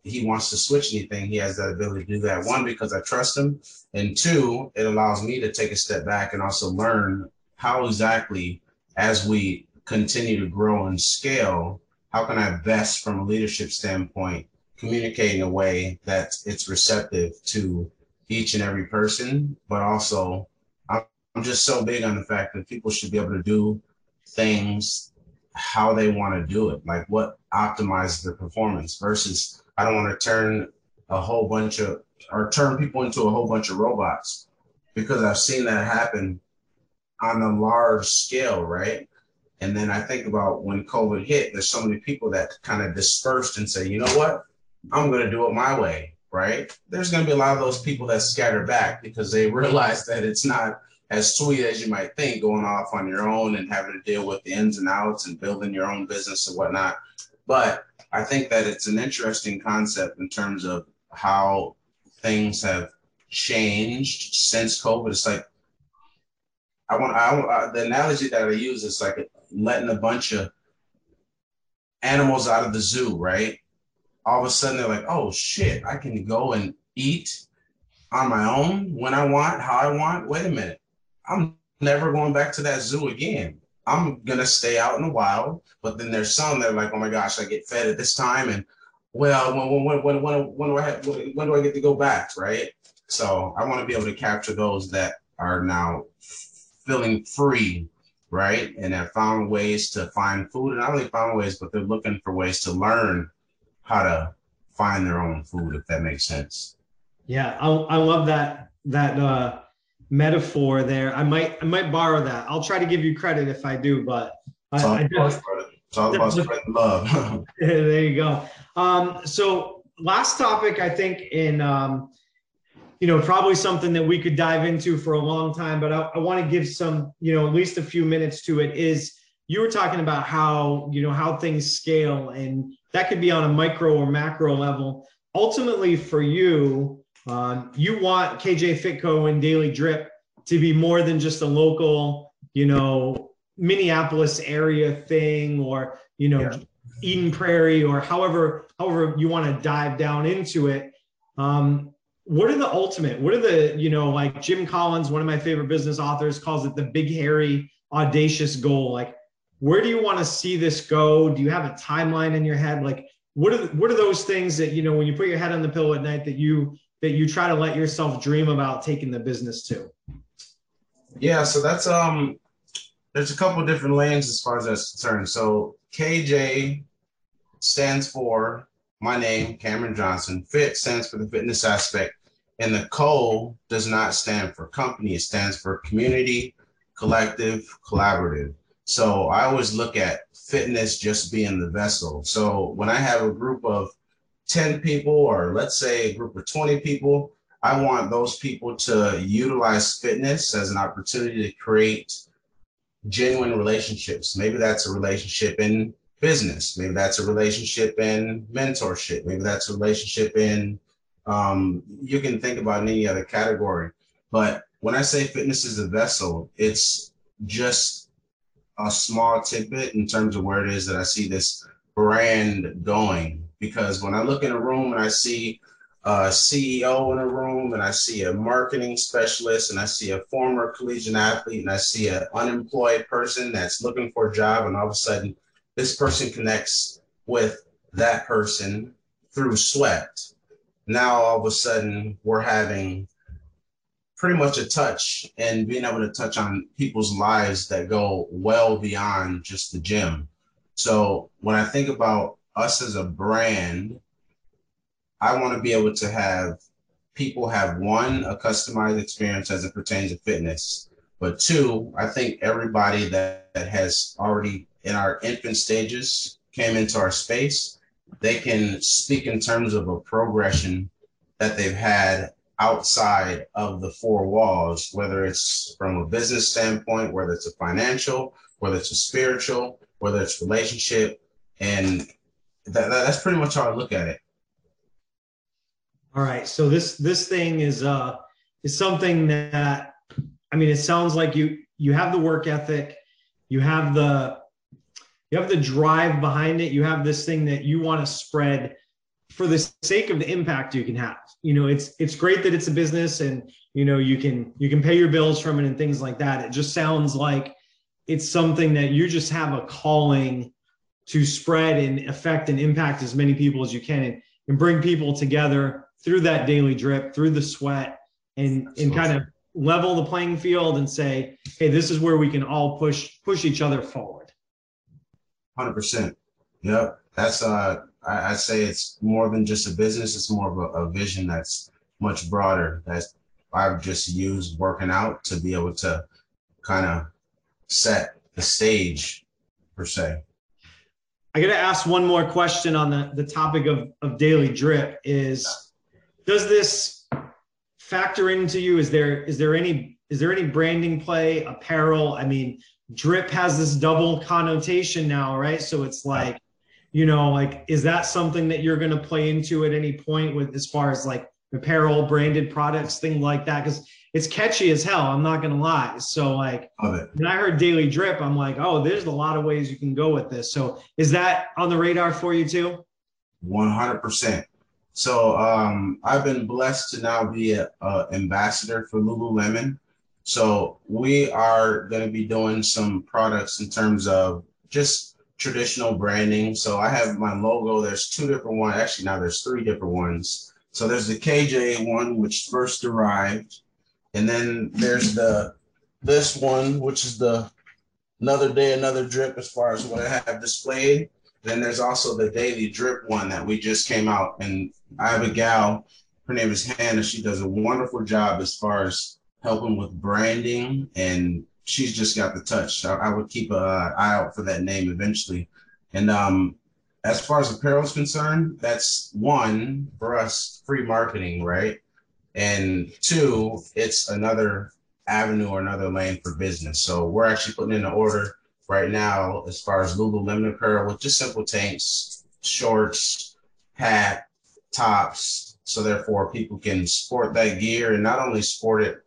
he wants to switch anything, he has that ability to do that. One, because I trust him, and two, it allows me to take a step back and also learn how exactly, as we continue to grow and scale, how can I best, from a leadership standpoint, communicate in a way that it's receptive to each and every person, but also I'm, just so big on the fact that people should be able to do things how they want to do it, like what optimizes their performance versus I don't want to turn a whole bunch of or turn people into a whole bunch of robots because I've seen that happen on a large scale, right? And then I think about when COVID hit, there's so many people that kind of dispersed and say, you know what? I'm going to do it my way, right? There's going to be a lot of those people that scatter back because they realize that it's not as sweet as you might think going off on your own and having to deal with the ins and outs and building your own business and whatnot. But I think that it's an interesting concept in terms of how things have changed since COVID. It's like I want I, I, uh, the analogy that I use is like letting a bunch of animals out of the zoo, right? All of a sudden they're like, oh shit, I can go and eat on my own when I want, how I want. Wait a minute, I'm never going back to that zoo again. I'm gonna stay out in the wild. But then there's some that are like, oh my gosh, I get fed at this time, and well, when when when when, when do I have, when do I get to go back, right? So I want to be able to capture those that are now feeling free, right, and have found ways to find food, and not only found ways, but they're looking for ways to learn how to find their own food, if that makes sense. Yeah, I, I love that that uh, metaphor there. I might I might borrow that. I'll try to give you credit if I do, but I, about, it's all about spreading love. there you go. Um, so last topic, I think in um, you know probably something that we could dive into for a long time, but I, I want to give some you know at least a few minutes to it. Is you were talking about how you know how things scale, and that could be on a micro or macro level. Ultimately, for you, um, you want KJ Fitco and Daily Drip to be more than just a local, you know, Minneapolis area thing or, you know, yeah. Eden Prairie or however, however you want to dive down into it. Um, what are the ultimate? What are the, you know, like Jim Collins, one of my favorite business authors, calls it the big, hairy, audacious goal. Like, where do you want to see this go? Do you have a timeline in your head? Like, what are what are those things that you know when you put your head on the pillow at night that you that you try to let yourself dream about taking the business to? Yeah, so that's um there's a couple different lanes as far as that's concerned. So KJ stands for my name, Kameron Johnson. Fit stands for the fitness aspect. And the co does not stand for company, it stands for community, collective, collaborative. So I always look at fitness just being the vessel. So when I have a group of 10 people, or let's say a group of 20 people, I want those people to utilize fitness as an opportunity to create genuine relationships. Maybe that's a relationship in business. Maybe that's a relationship in mentorship. Maybe that's a relationship in, um, you can think about any other category. But when I say fitness is a vessel, it's just a small tidbit in terms of where it is that I see this brand going because when I look in a room and I see a CEO in a room and I see a marketing specialist and I see a former collegiate athlete and I see an unemployed person that's looking for a job and all of a sudden this person connects with that person through sweat. Now all of a sudden we're having pretty much a touch and being able to touch on people's lives that go well beyond just the gym. So when I think about us as a brand, I want to be able to have people have one, a customized experience as it pertains to fitness. But two, I think everybody that, that has already in our infant stages came into our space, they can speak in terms of a progression that they've had outside of the four walls, whether it's from a business standpoint, whether it's a financial, whether it's a spiritual, whether it's relationship. And that, that, that's pretty much how I look at it. All right. So this this thing is uh is something that I mean it sounds like you you have the work ethic, you have the you have the drive behind it, you have this thing that you want to spread for the sake of the impact you can have. You know, it's it's great that it's a business and you know you can you can pay your bills from it and things like that. It just sounds like it's something that you just have a calling to spread and affect and impact as many people as you can and, and bring people together through that daily drip, through the sweat, and and kind of level the playing field and say, hey, this is where we can all push push each other forward. Hundred percent. Yep. That's uh I, I say it's more than just a business, it's more of a, a vision that's much broader. That's I've just used working out to be able to kind of set the stage per se. I got to ask one more question on the, the topic of, of daily drip is does this factor into you? Is there is there any is there any branding play, apparel? I mean, drip has this double connotation now, right? So it's like, you know, like is that something that you're going to play into at any point with as far as like apparel, branded products, thing like that? Because it's catchy as hell. I'm not going to lie. So like when I heard daily drip, I'm like, oh, there's a lot of ways you can go with this. So is that on the radar for you too? 100 percent so um, I've been blessed to now be an ambassador for Lululemon. So we are going to be doing some products in terms of just traditional branding. So I have my logo. There's two different ones. Actually, now there's three different ones. So there's the KJ one, which first arrived, and then there's the this one, which is the another day, another drip as far as what I have displayed. Then there's also the daily drip one that we just came out. And I have a gal, her name is Hannah. She does a wonderful job as far as helping with branding. And she's just got the touch. I, I would keep an eye out for that name eventually. And um, as far as apparel is concerned, that's one for us free marketing, right? And two, it's another avenue or another lane for business. So we're actually putting in an order right now as far as Lululemon apparel with just simple tanks, shorts, hat, tops. So therefore people can sport that gear and not only sport it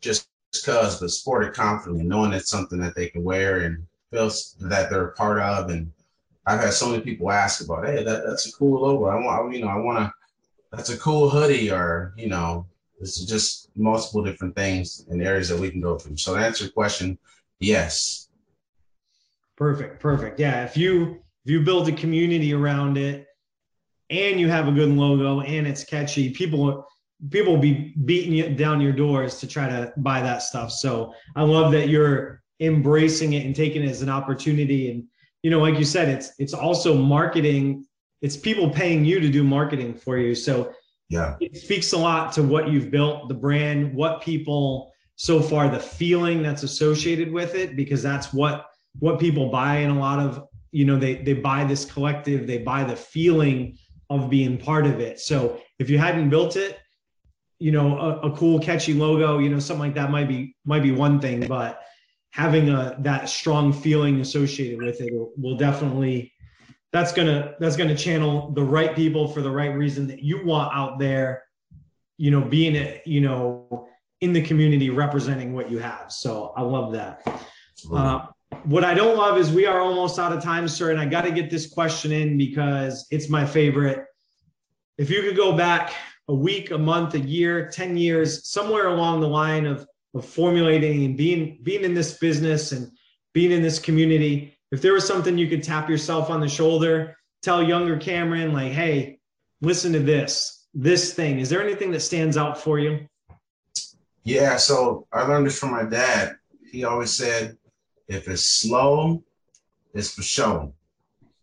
just because, but sport it confidently, knowing it's something that they can wear and feel that they're a part of. And I've had so many people ask about, hey, that, that's a cool logo. I want, you know, I want to, that's a cool hoodie or, you know, it's just multiple different things and areas that we can go through. So to answer your question, yes, Perfect, perfect. Yeah, if you if you build a community around it and you have a good logo and it's catchy, people people will be beating you down your doors to try to buy that stuff. So I love that you're embracing it and taking it as an opportunity. And you know, like you said, it's it's also marketing. It's people paying you to do marketing for you. So yeah, it speaks a lot to what you've built, the brand, what people so far, the feeling that's associated with it, because that's what what people buy in a lot of you know they they buy this collective they buy the feeling of being part of it so if you hadn't built it you know a, a, cool catchy logo you know something like that might be might be one thing but having a that strong feeling associated with it will definitely that's gonna that's gonna channel the right people for the right reason that you want out there you know being it you know in the community representing what you have. So i love that. Uh, what I don't love is we are almost out of time, sir, and I got to get this question in because it's my favorite. If you could go back a week, a month, a year, 10 years, somewhere along the line of, of formulating and being being in this business and being in this community, if there was something you could tap yourself on the shoulder, tell younger Kameron, like, hey, listen to this, this thing. Is there anything that stands out for you? Yeah, so I learned this from my dad. He always said, if it's slow, it's for show.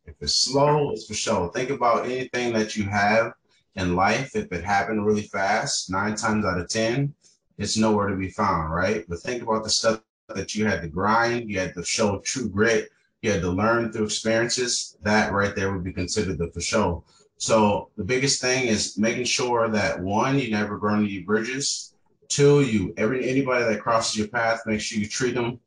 If it's slow, it's for show. Think about anything that you have in life. If it happened really fast, nine times out of 10, it's nowhere to be found, right? But think about the stuff that you had to grind, you had to show true grit, you had to learn through experiences. That right there would be considered the for show. So the biggest thing is making sure that one, you never burn any bridges. Two, you every anybody that crosses your path, make sure you treat them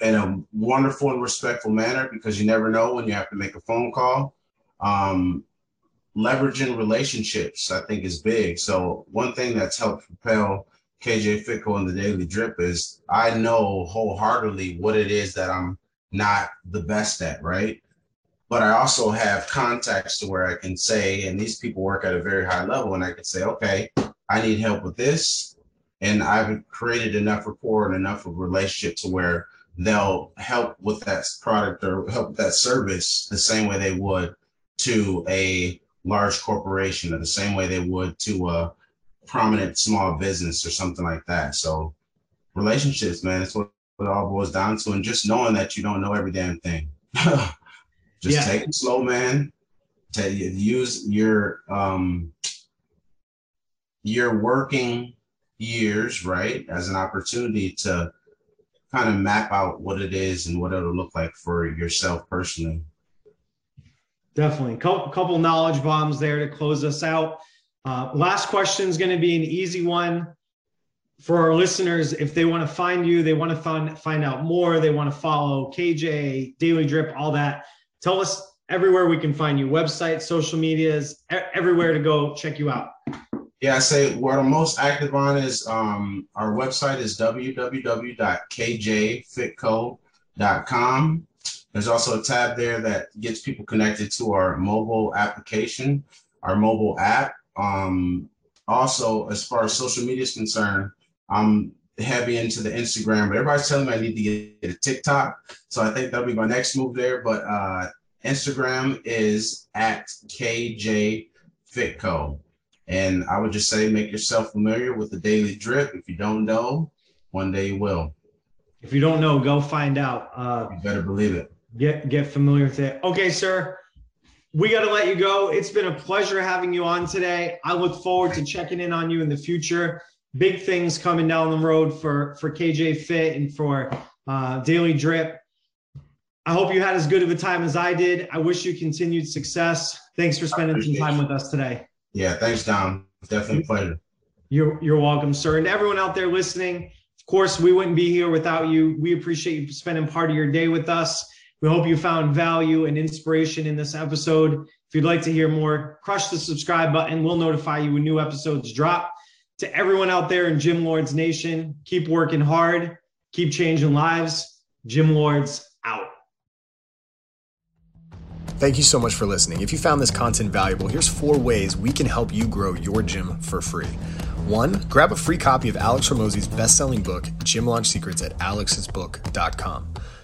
in a wonderful and respectful manner because you never know when you have to make a phone call Um, leveraging relationships, I think, is big. So one thing that's helped propel KJ Fitco and the Daily Drip is I know wholeheartedly what it is that I'm not the best at, right? But I also have contacts to where I can say, and these people work at a very high level, and I can say, okay, I need help with this. And I've created enough rapport and enough of a relationship to where they'll help with that product or help that service the same way they would to a large corporation or the same way they would to a prominent small business or something like that. So relationships, man, it's what it all boils down to. And just knowing that you don't know every damn thing. just yeah. take it slow, man. Take, use your um your working years, right, as an opportunity to kind of map out what it is and what it'll look like for yourself personally. Definitely. Couple, couple knowledge bombs there to close us out. Uh, last question is going to be an easy one for our listeners. If they want to find you, they want to find, find out more, they want to follow KJ, Daily Drip, all that. Tell us everywhere we can find you website, social medias, everywhere to go check you out. Yeah, I say what I'm most active on is um, our website is www.kjfitco.com. There's also a tab there that gets people connected to our mobile application, our mobile app. Um, also, as far as social media is concerned, I'm heavy into the Instagram, but everybody's telling me I need to get a TikTok. So I think that'll be my next move there. But uh, Instagram is at KJ Fitco. And I would just say make yourself familiar with the daily drip. If you don't know, one day you will. If you don't know, go find out. Uh, you better believe it. Get get familiar with it. Okay, sir. We got to let you go. It's been a pleasure having you on today. I look forward to checking in on you in the future. Big things coming down the road for for KJ Fit and for uh, Daily Drip. I hope you had as good of a time as I did. I wish you continued success. Thanks for spending some time with us today. Yeah, thanks, Dom. Definitely a pleasure. You're you're welcome, sir. And everyone out there listening, of course, we wouldn't be here without you. We appreciate you spending part of your day with us. We hope you found value and inspiration in this episode. If you'd like to hear more, crush the subscribe button. We'll notify you when new episodes drop. To everyone out there in Gym Lords Nation, keep working hard, keep changing lives. Gym Lords out. Thank you so much for listening. If you found this content valuable, here's four ways we can help you grow your gym for free. One, grab a free copy of Alex Hormozi's best-selling book, Gym Launch Secrets at alexsbook.com.